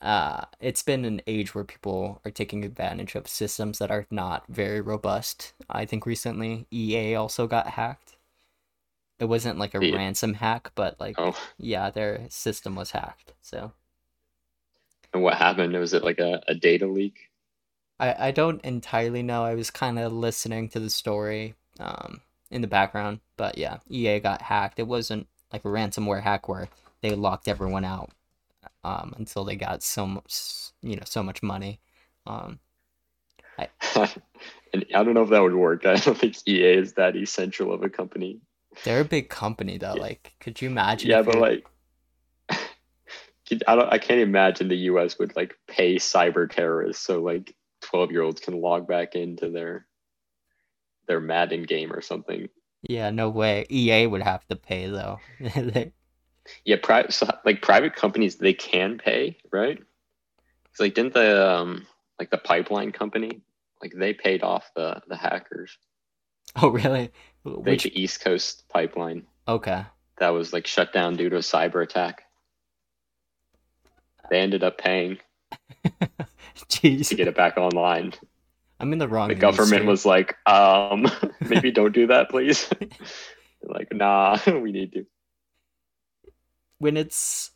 uh it's been an age where people are taking advantage of systems that are not very robust i think recently ea also got hacked it wasn't like a yeah. ransom hack, but like oh. yeah, their system was hacked. So. And what happened? Was it like a, a data leak? I, I don't entirely know. I was kind of listening to the story um, in the background, but yeah, EA got hacked. It wasn't like a ransomware hack where they locked everyone out um, until they got so much, you know, so much money. Um, I, and I don't know if that would work. I don't think EA is that essential of a company. They're a big company though. Yeah. Like, could you imagine? Yeah, but you're... like, I don't. I can't imagine the U.S. would like pay cyber terrorists so like twelve year olds can log back into their their Madden game or something. Yeah, no way. EA would have to pay though. yeah, private so, like private companies they can pay, right? It's like didn't the um like the pipeline company like they paid off the the hackers. Oh really? Which the East Coast pipeline. Okay. That was like shut down due to a cyber attack. They ended up paying. Jeez. To get it back online. I'm in the wrong. The industry. government was like, um, maybe don't do that, please. like, nah, we need to. When it's,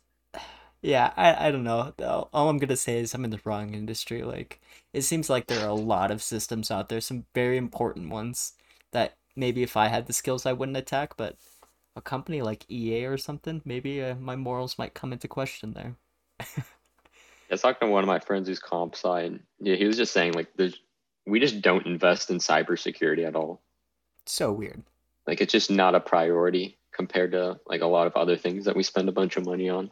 yeah, I, I don't know. All I'm gonna say is I'm in the wrong industry. Like, it seems like there are a lot of systems out there, some very important ones that maybe if I had the skills, I wouldn't attack. But a company like EA or something, maybe uh, my morals might come into question there. I was talking to one of my friends who's comp sci. Yeah, he was just saying like there's we just don't invest in cybersecurity at all. So weird. Like it's just not a priority compared to like a lot of other things that we spend a bunch of money on.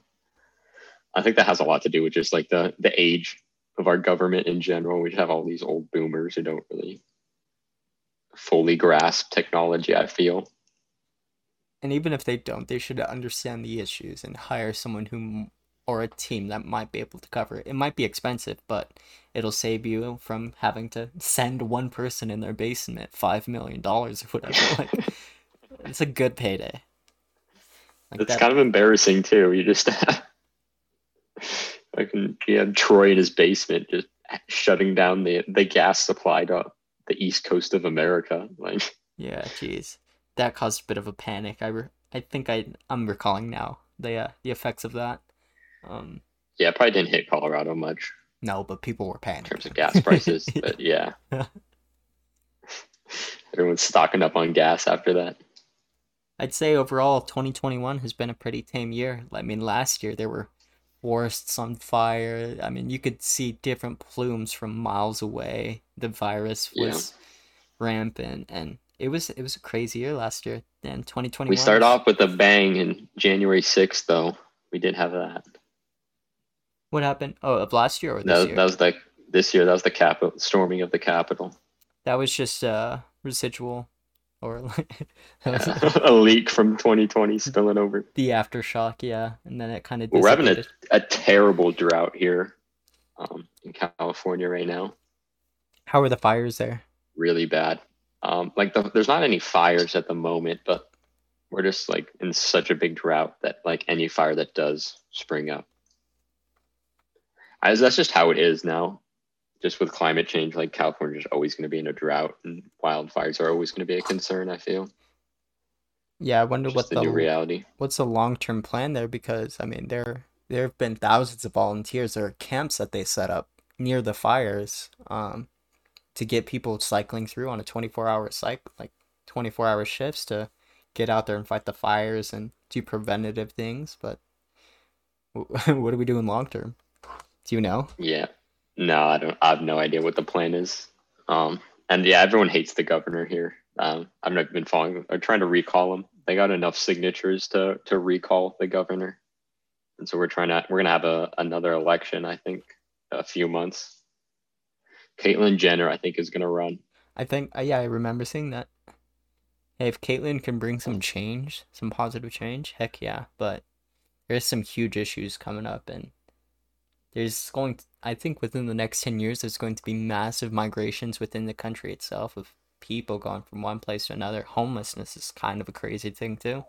I think that has a lot to do with just like the the age of our government in general. We have all these old boomers who don't really fully grasp technology, I feel. And even if they don't, they should understand the issues and hire someone who or a team that might be able to cover it. It might be expensive, but it'll save you from having to send one person in their basement five million dollars or whatever. Like, it's a good payday. Like it's that... kind of embarrassing too. You just I can had Troy in his basement just shutting down the the gas supply to the east coast of America. Like, yeah, jeez, that caused a bit of a panic. I re- I think I I'm recalling now the uh, the effects of that. Um, Yeah, it probably didn't hit Colorado much No, but people were in terms of gas prices. but yeah. Everyone's stocking up on gas after that. I'd say overall, 2021 has been a pretty tame year. I mean, last year there were forests on fire. I mean, you could see different plumes from miles away. The virus Yeah. was rampant, and it was it was a crazy year last year. And 2021. We start off with a bang in January 6th, though. We did have that. What happened? Oh, of last year or this That, year? that was like this year. That was the capital storming of the Capitol. That was just uh residual, or like a leak from 2020 spilling over. the aftershock. Yeah, and then it kind of We're having a, a terrible drought here um, in California right now. How are the fires there? Really bad. Um, like the, there's not any fires at the moment, but we're just like in such a big drought that like any fire that does spring up. As that's just how it is now. Just with climate change, like California's always going to be in a drought, and wildfires are always going to be a concern. I feel Yeah, I wonder just what the the new reality. what's the long term plan there? Because I mean, there there have been thousands of volunteers. There are camps that they set up near the fires, um, to get people cycling through on a twenty four hour cycle, like twenty four hour shifts to get out there and fight the fires and do preventative things. But what are we doing long term? Do you know? Yeah. No, I don't. I have no idea what the plan is. Um, and yeah, everyone hates the governor here. Um, I've not been following. They're trying to recall him. They got enough signatures to to recall the governor, and so we're trying to. We're gonna have a another election. I think a few months. Caitlyn Jenner, I think, is gonna run. I think, uh, yeah, I remember seeing that. Hey, if Caitlyn can bring some change, some positive change, heck yeah. But there's some huge issues coming up, and there's going to, I think within the next 10 years, there's going to be massive migrations within the country itself of people going from one place to another. Homelessness is kind of a crazy thing, too.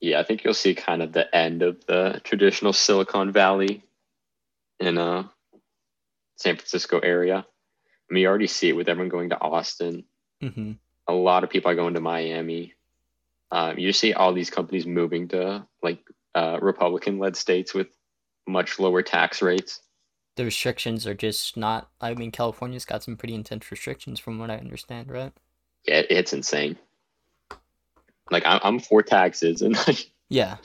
Yeah, I think you'll see kind of the end of the traditional Silicon Valley in uh San Francisco area. I mean, you already see it with everyone going to Austin. hmm a lot of people are going to Miami. Um, you see all these companies moving to like uh, Republican-led states with much lower tax rates. The restrictions are just not, I mean, California's got some pretty intense restrictions from what I understand, right? Yeah, it's insane. Like I'm, I'm for taxes and like, Yeah.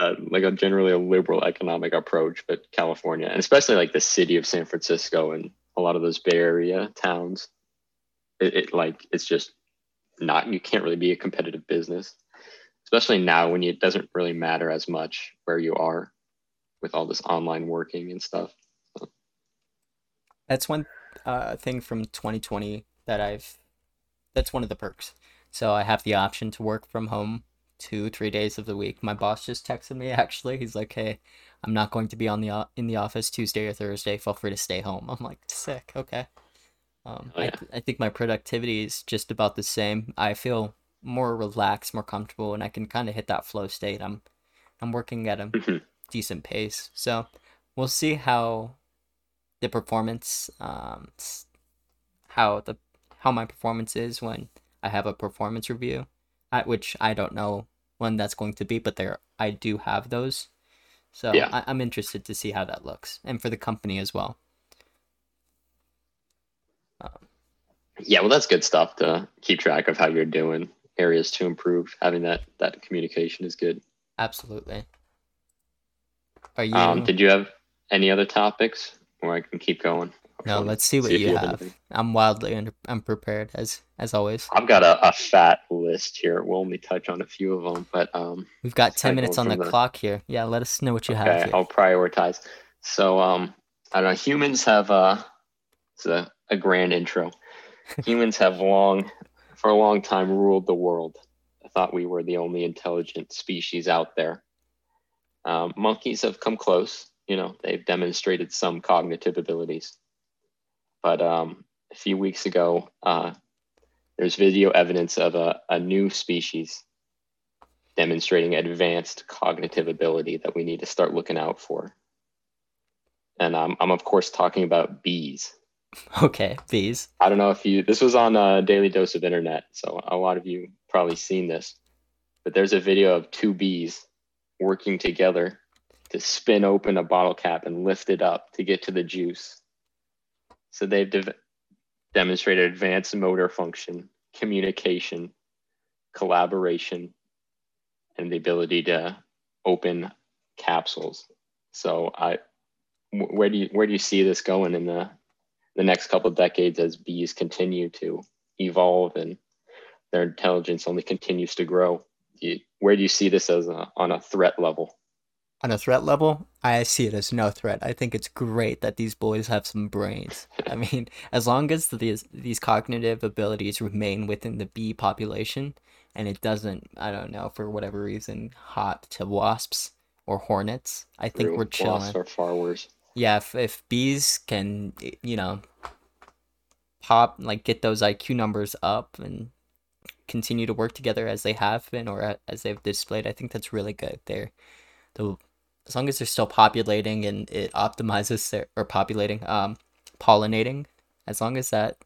uh, like a generally a liberal economic approach, but California and especially like the city of San Francisco and a lot of those Bay Area towns, it, it like it's just not. You can't really be a competitive business, especially now when it doesn't really matter as much where you are with all this online working and stuff. That's one uh, thing from 2020 that I've. That's one of the perks. So I have the option to work from home two, three days of the week. My boss just texted me actually. He's like, "Hey, I'm not going to be on the in the office Tuesday or Thursday. Feel free to stay home." I'm like, "Sick, okay." Um, Oh, I th- I think my productivity is just about the same. I feel more relaxed, more comfortable, and I can kind of hit that flow state. I'm I'm working at a Mhm. Decent pace. So we'll see how the performance, um, how the how my performance is when I have a performance review, at which I don't know when that's going to be, but there I do have those. So Yeah. I, I'm interested to see how that looks, and for the company as well. Yeah, well, that's good stuff to keep track of how you're doing. Areas to improve. Having that that communication is good. Absolutely. Are you? Um, did you have any other topics, or I can keep going? no, let's see what if you you have. have. I'm wildly under, unprepared as as always. I've got a, a fat list here. We'll only touch on a few of them, but um, We've got ten minutes on the the- clock here. Yeah, let us know what you have okay. I'll prioritize. So um, I don't know. Humans have uh, it's a, a grand intro. humans have long, for a long time, ruled the world. I thought we were the only intelligent species out there. Um, monkeys have come close. You know, they've demonstrated some cognitive abilities. But um, a few weeks ago, uh, there's video evidence of a, a new species demonstrating advanced cognitive ability that we need to start looking out for. And um, I'm, of course, talking about bees. Okay, bees. I don't know if you, this was on a Daily Dose of Internet, so a lot of you probably seen this. But there's a video of two bees working together to spin open a bottle cap and lift it up to get to the juice. So they've de- demonstrated advanced motor function, communication, collaboration, and the ability to open capsules. So I, where do you where do you see this going in the the next couple of decades as bees continue to evolve and their intelligence only continues to grow? You, where do you see this as a, on a threat level? On a threat level, I see it as no threat. I think it's great that these boys have some brains. I mean, as long as these these cognitive abilities remain within the bee population, and it doesn't, I don't know, for whatever reason, hop to wasps or hornets, I think True. we're chilling. Wasps are far worse. Yeah, if, if bees can, you know, pop, like get those IQ numbers up and continue to work together as they have been or as they've displayed, I think that's really good. They're, the, as long as they're still populating and it optimizes their, or populating, um, pollinating, as long as that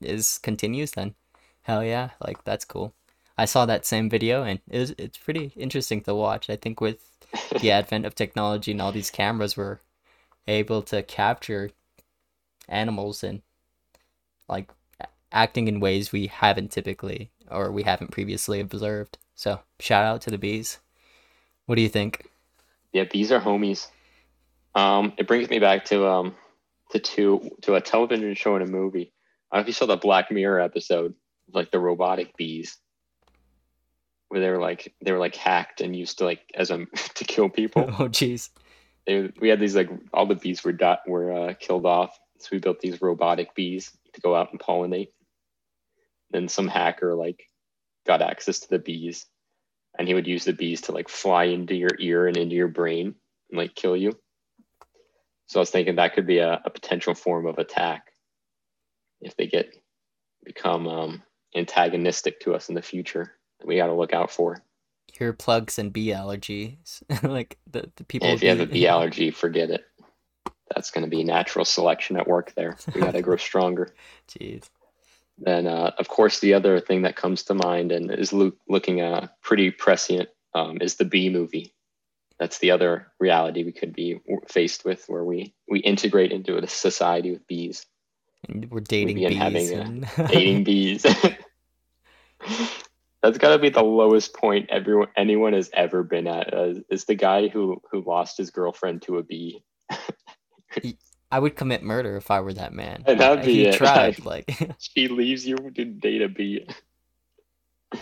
is continues, then hell yeah, like that's cool. I saw that same video and it was, it's pretty interesting to watch. I think with the advent of technology and all these cameras, we're able to capture animals and like acting in ways we haven't typically or we haven't previously observed. So shout out to the bees. What do you think? Yeah, bees are homies. Um, it brings me back to um to two to a television show and a movie. I don't know if you saw the Black Mirror episode, like the robotic bees, where they were like they were like hacked and used to like as a to kill people. oh jeez. they, we had these like all the bees were dot, were uh, killed off, so we built these robotic bees to go out and pollinate. Then some hacker like got access to the bees, and he would use the bees to like fly into your ear and into your brain and like kill you. So I was thinking that could be a, a potential form of attack if they get become um, antagonistic to us in the future. We got to look out for. Earplugs and bee allergies. like the, the people And if you have a bee allergy, forget it. That's going to be natural selection at work there. We got to grow stronger. Jeez. Then, uh, of course, the other thing that comes to mind and is lo- looking uh, pretty prescient um, is the bee movie. That's the other reality we could be faced with, where we we integrate into a society with bees, And we're dating bees having and dating bees. That's got to be the lowest point everyone anyone has ever been at. Uh, is the guy who who lost his girlfriend to a bee. I would commit murder if I were that man. And that'd be he it. tried. Like She leaves you to date a bee.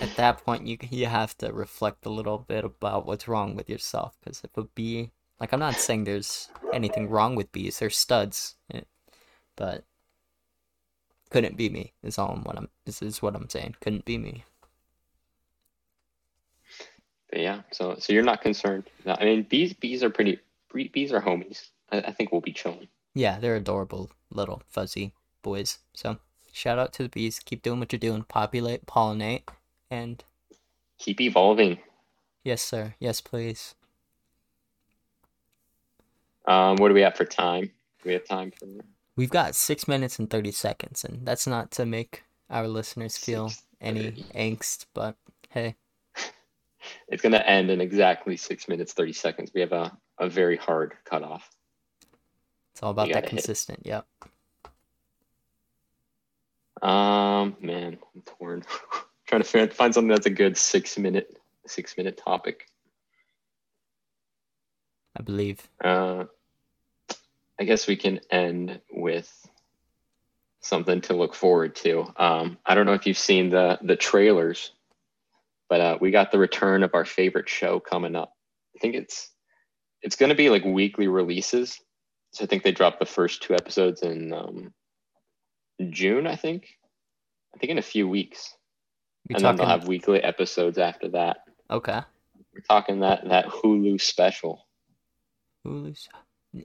at that point, you you have to reflect a little bit about what's wrong with yourself. Because if a bee, like I'm not saying there's anything wrong with bees, they're studs, eh, but couldn't be me. Is all what I'm. This is what I'm saying. Couldn't be me. But yeah, so so you're not concerned. No, I mean, bees bees are pretty. Bees are homies. I, I think we'll be chilling. Yeah, they're adorable little fuzzy boys. So shout out to the bees. Keep doing what you're doing. Populate, pollinate, and Keep evolving. yes, sir. Yes, please. Um, what do we have for time? Do we have time for We've got six minutes and 30 seconds, and that's not to make our listeners feel any angst, but hey, It's gonna end in exactly six minutes thirty seconds. We have a, a very hard cutoff. It's all about that gotta hit. consistent. Yep. Um, man, I'm torn. Trying to find, find something that's a good six minute six minute topic. I believe. Uh, I guess we can end with something to look forward to. Um, I don't know if you've seen the the trailers, but uh, we got the return of our favorite show coming up. I think it's it's going to be like weekly releases. So I think they dropped the first two episodes in um, June. I think. I think in a few weeks, We and then they'll have weekly episodes after that. okay. We're talking that that Hulu special. Hulu's.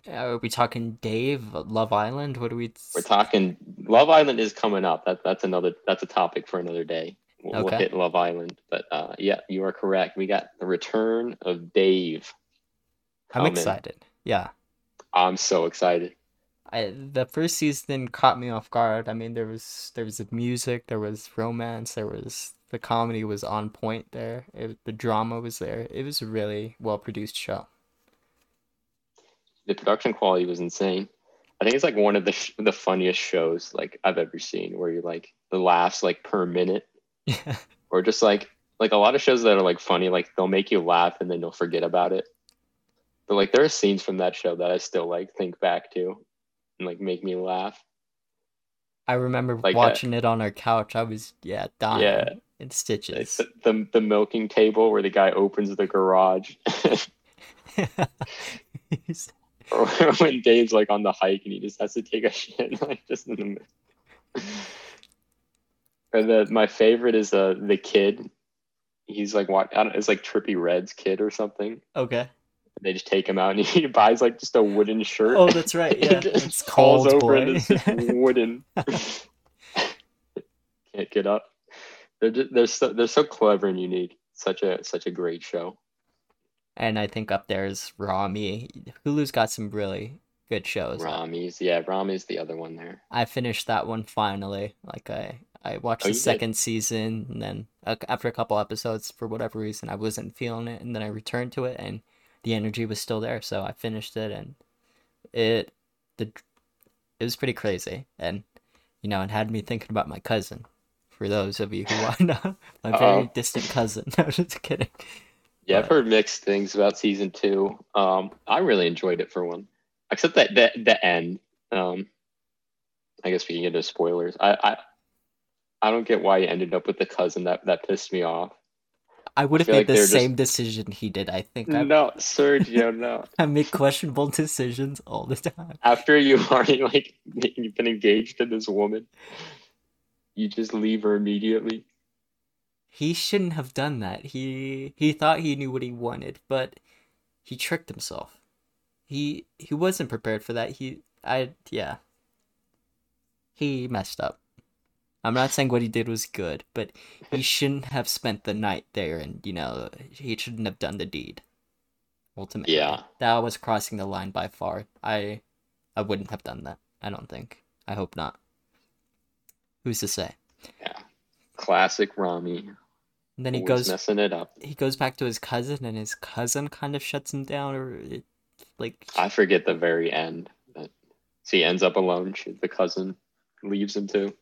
Are we talking Dave Love Island? What do we? We're talking Love Island is coming up. That that's another that's a topic for another day. We'll, we'll hit Love Island, but uh, yeah, you are correct. We got the return of Dave. I'm excited. Yeah. I'm so excited. I the first season caught me off guard. I mean, there was there was the music, there was romance, there was the comedy was on point there. It, the drama was there. It was a really well produced show. the production quality was insane. I think it's like one of the sh- the funniest shows like I've ever seen, where you like the laughs like per minute, Yeah. or just like like a lot of shows that are like funny, like they'll make you laugh and then you'll forget about it. But like there are scenes from that show that I still like think back to, and like make me laugh. I remember Like, uh, watching it on our couch. I was yeah dying Yeah. in It's stitches. the, the the milking table where the guy opens the garage, or when Dave's like on the hike and he just has to take a shit like just in the middle. Or the my favorite is uh the kid. He's like what I don't it's like Trippie Redd's kid or something. okay. They just take him out and he buys like just a wooden shirt. Oh, that's right. Yeah, it's falls cold, over boy. and it's just wooden. Can't get up. They're just, they're so they're so clever and unique. Such a such a great show. and I think up there is Ramy. Hulu's got some really good shows. Ramy's yeah, Ramy's the other one there. I finished that one finally. Like I, I watched Oh, the you did? second season, and then uh, after a couple episodes, for whatever reason, I wasn't feeling it, and then I returned to it, and the energy was still there, so I finished it, and it, the, it was pretty crazy, and you know, it had me thinking about my cousin. For those of you who want to know, my very distant cousin. Was just kidding. Yeah, I've heard mixed things about season two. Um, I really enjoyed it for one, except that the the end. Um, I guess we can get into spoilers. I I, I don't get why he ended up with the cousin. That that pissed me off. I would have made like the they're just- same decision he did. I think I, No, Sergio, no. I make questionable decisions all the time. After you already like you've been engaged to this woman, you just leave her immediately. He shouldn't have done that. He he thought he knew what he wanted, but he tricked himself. He he wasn't prepared for that. He I yeah. He messed up. I'm not saying what he did was good, but he shouldn't have spent the night there and, you know, he shouldn't have done the deed. Ultimately. Yeah. That was crossing the line by far. I I wouldn't have done that. I don't think. I hope not. Who's to say? Yeah, classic Ramy. And then he always goes messing it up. he goes back to his cousin and his cousin kind of shuts him down or it, like I forget the very end. But so he ends up alone. The cousin leaves him too.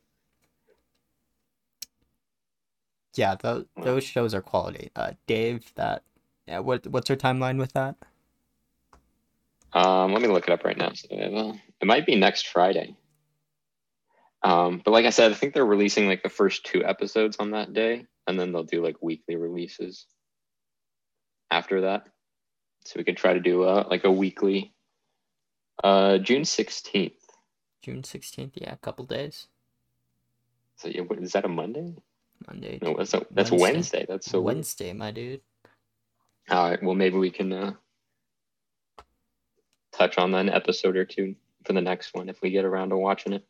Yeah those, those shows are quality uh dave that yeah what what's your timeline with that Um, let me look it up right now. So, it might be next Friday. Um, but like I said, I think they're releasing like the first two episodes on that day, and then they'll do like weekly releases after that. So we could try to do uh, like a weekly. Uh, June sixteenth. june 16th yeah a couple days So yeah, what- is that a Monday? Monday No, that's a, that's Wednesday. Wednesday. That's so weird. wednesday my dude All right. Well, maybe we can uh, touch on that an episode or two for the next one if we get around to watching it.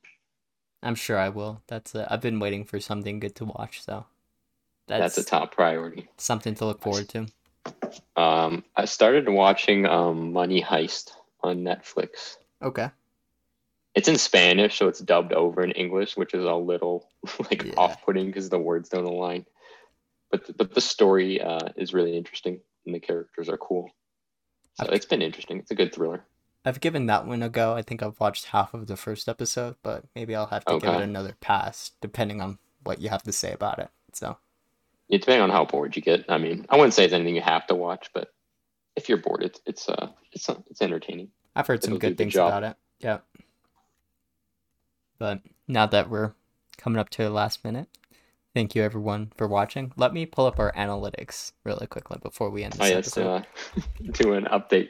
i'm sure i will that's i've been waiting for something good to watch so That's, that's, a top priority. something to look forward to Um, I started watching um, Money Heist on Netflix. okay It's in Spanish, so it's dubbed over in English, which is a little like Yeah. off-putting because the words don't align. But the, but the story uh, is really interesting and the characters are cool. So Okay. it's been interesting. It's a good thriller. i've given that one a go i think i've watched half of the first episode but maybe i'll have to give it another pass depending on what you have to say about it so Yeah, depending on how bored you get. I mean, I wouldn't say it's anything you have to watch, but if you're bored, it's it's uh it's it's entertaining. I've heard some It'll good things about it. Yeah. But now that we're coming up to the last minute, thank you everyone for watching. Let me pull up our analytics really quickly before we end Oh this yes, episode. uh, do an update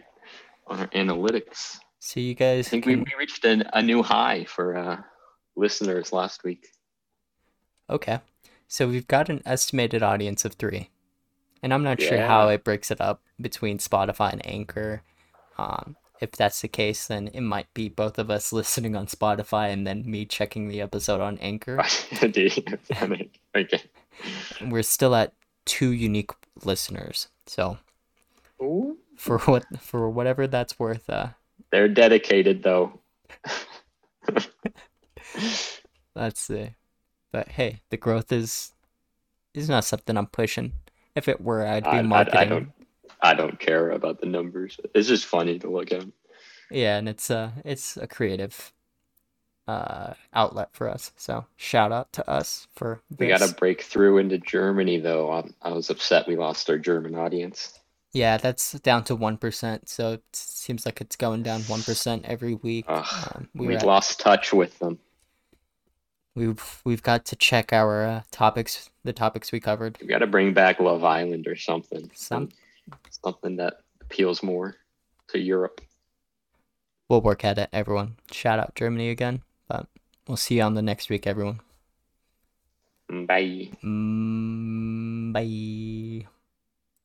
on our analytics. So you guys I think we, can- we reached an, a new high for uh, listeners last week. Okay. So we've got an estimated audience of three. And I'm not sure how it breaks it up between Spotify and Anchor. Um, if that's the case, then it might be both of us listening on Spotify and then me checking the episode on Anchor. okay. We're still at two unique listeners. So Ooh. for what for whatever that's worth, uh, They're dedicated though. let's see. But hey, the growth is is not something I'm pushing. If it were, I'd be I, I, marketing. I don't I don't care about the numbers. It's just funny to look at. Yeah, and it's a it's a creative uh outlet for us. So shout out to us for We got to break through into Germany, though. I, I was upset we lost our German audience. Yeah, that's down to 1%, so it seems like it's going down 1% every week. Ugh, Um, we we lost touch with them. we've we've got to check our uh, topics, the topics we covered. We got to bring back Love Island or something. Some- something that appeals more to Europe. We'll work at it, everyone. Shout out Germany again, but we'll see you on the next week, everyone. Bye. Mm, bye.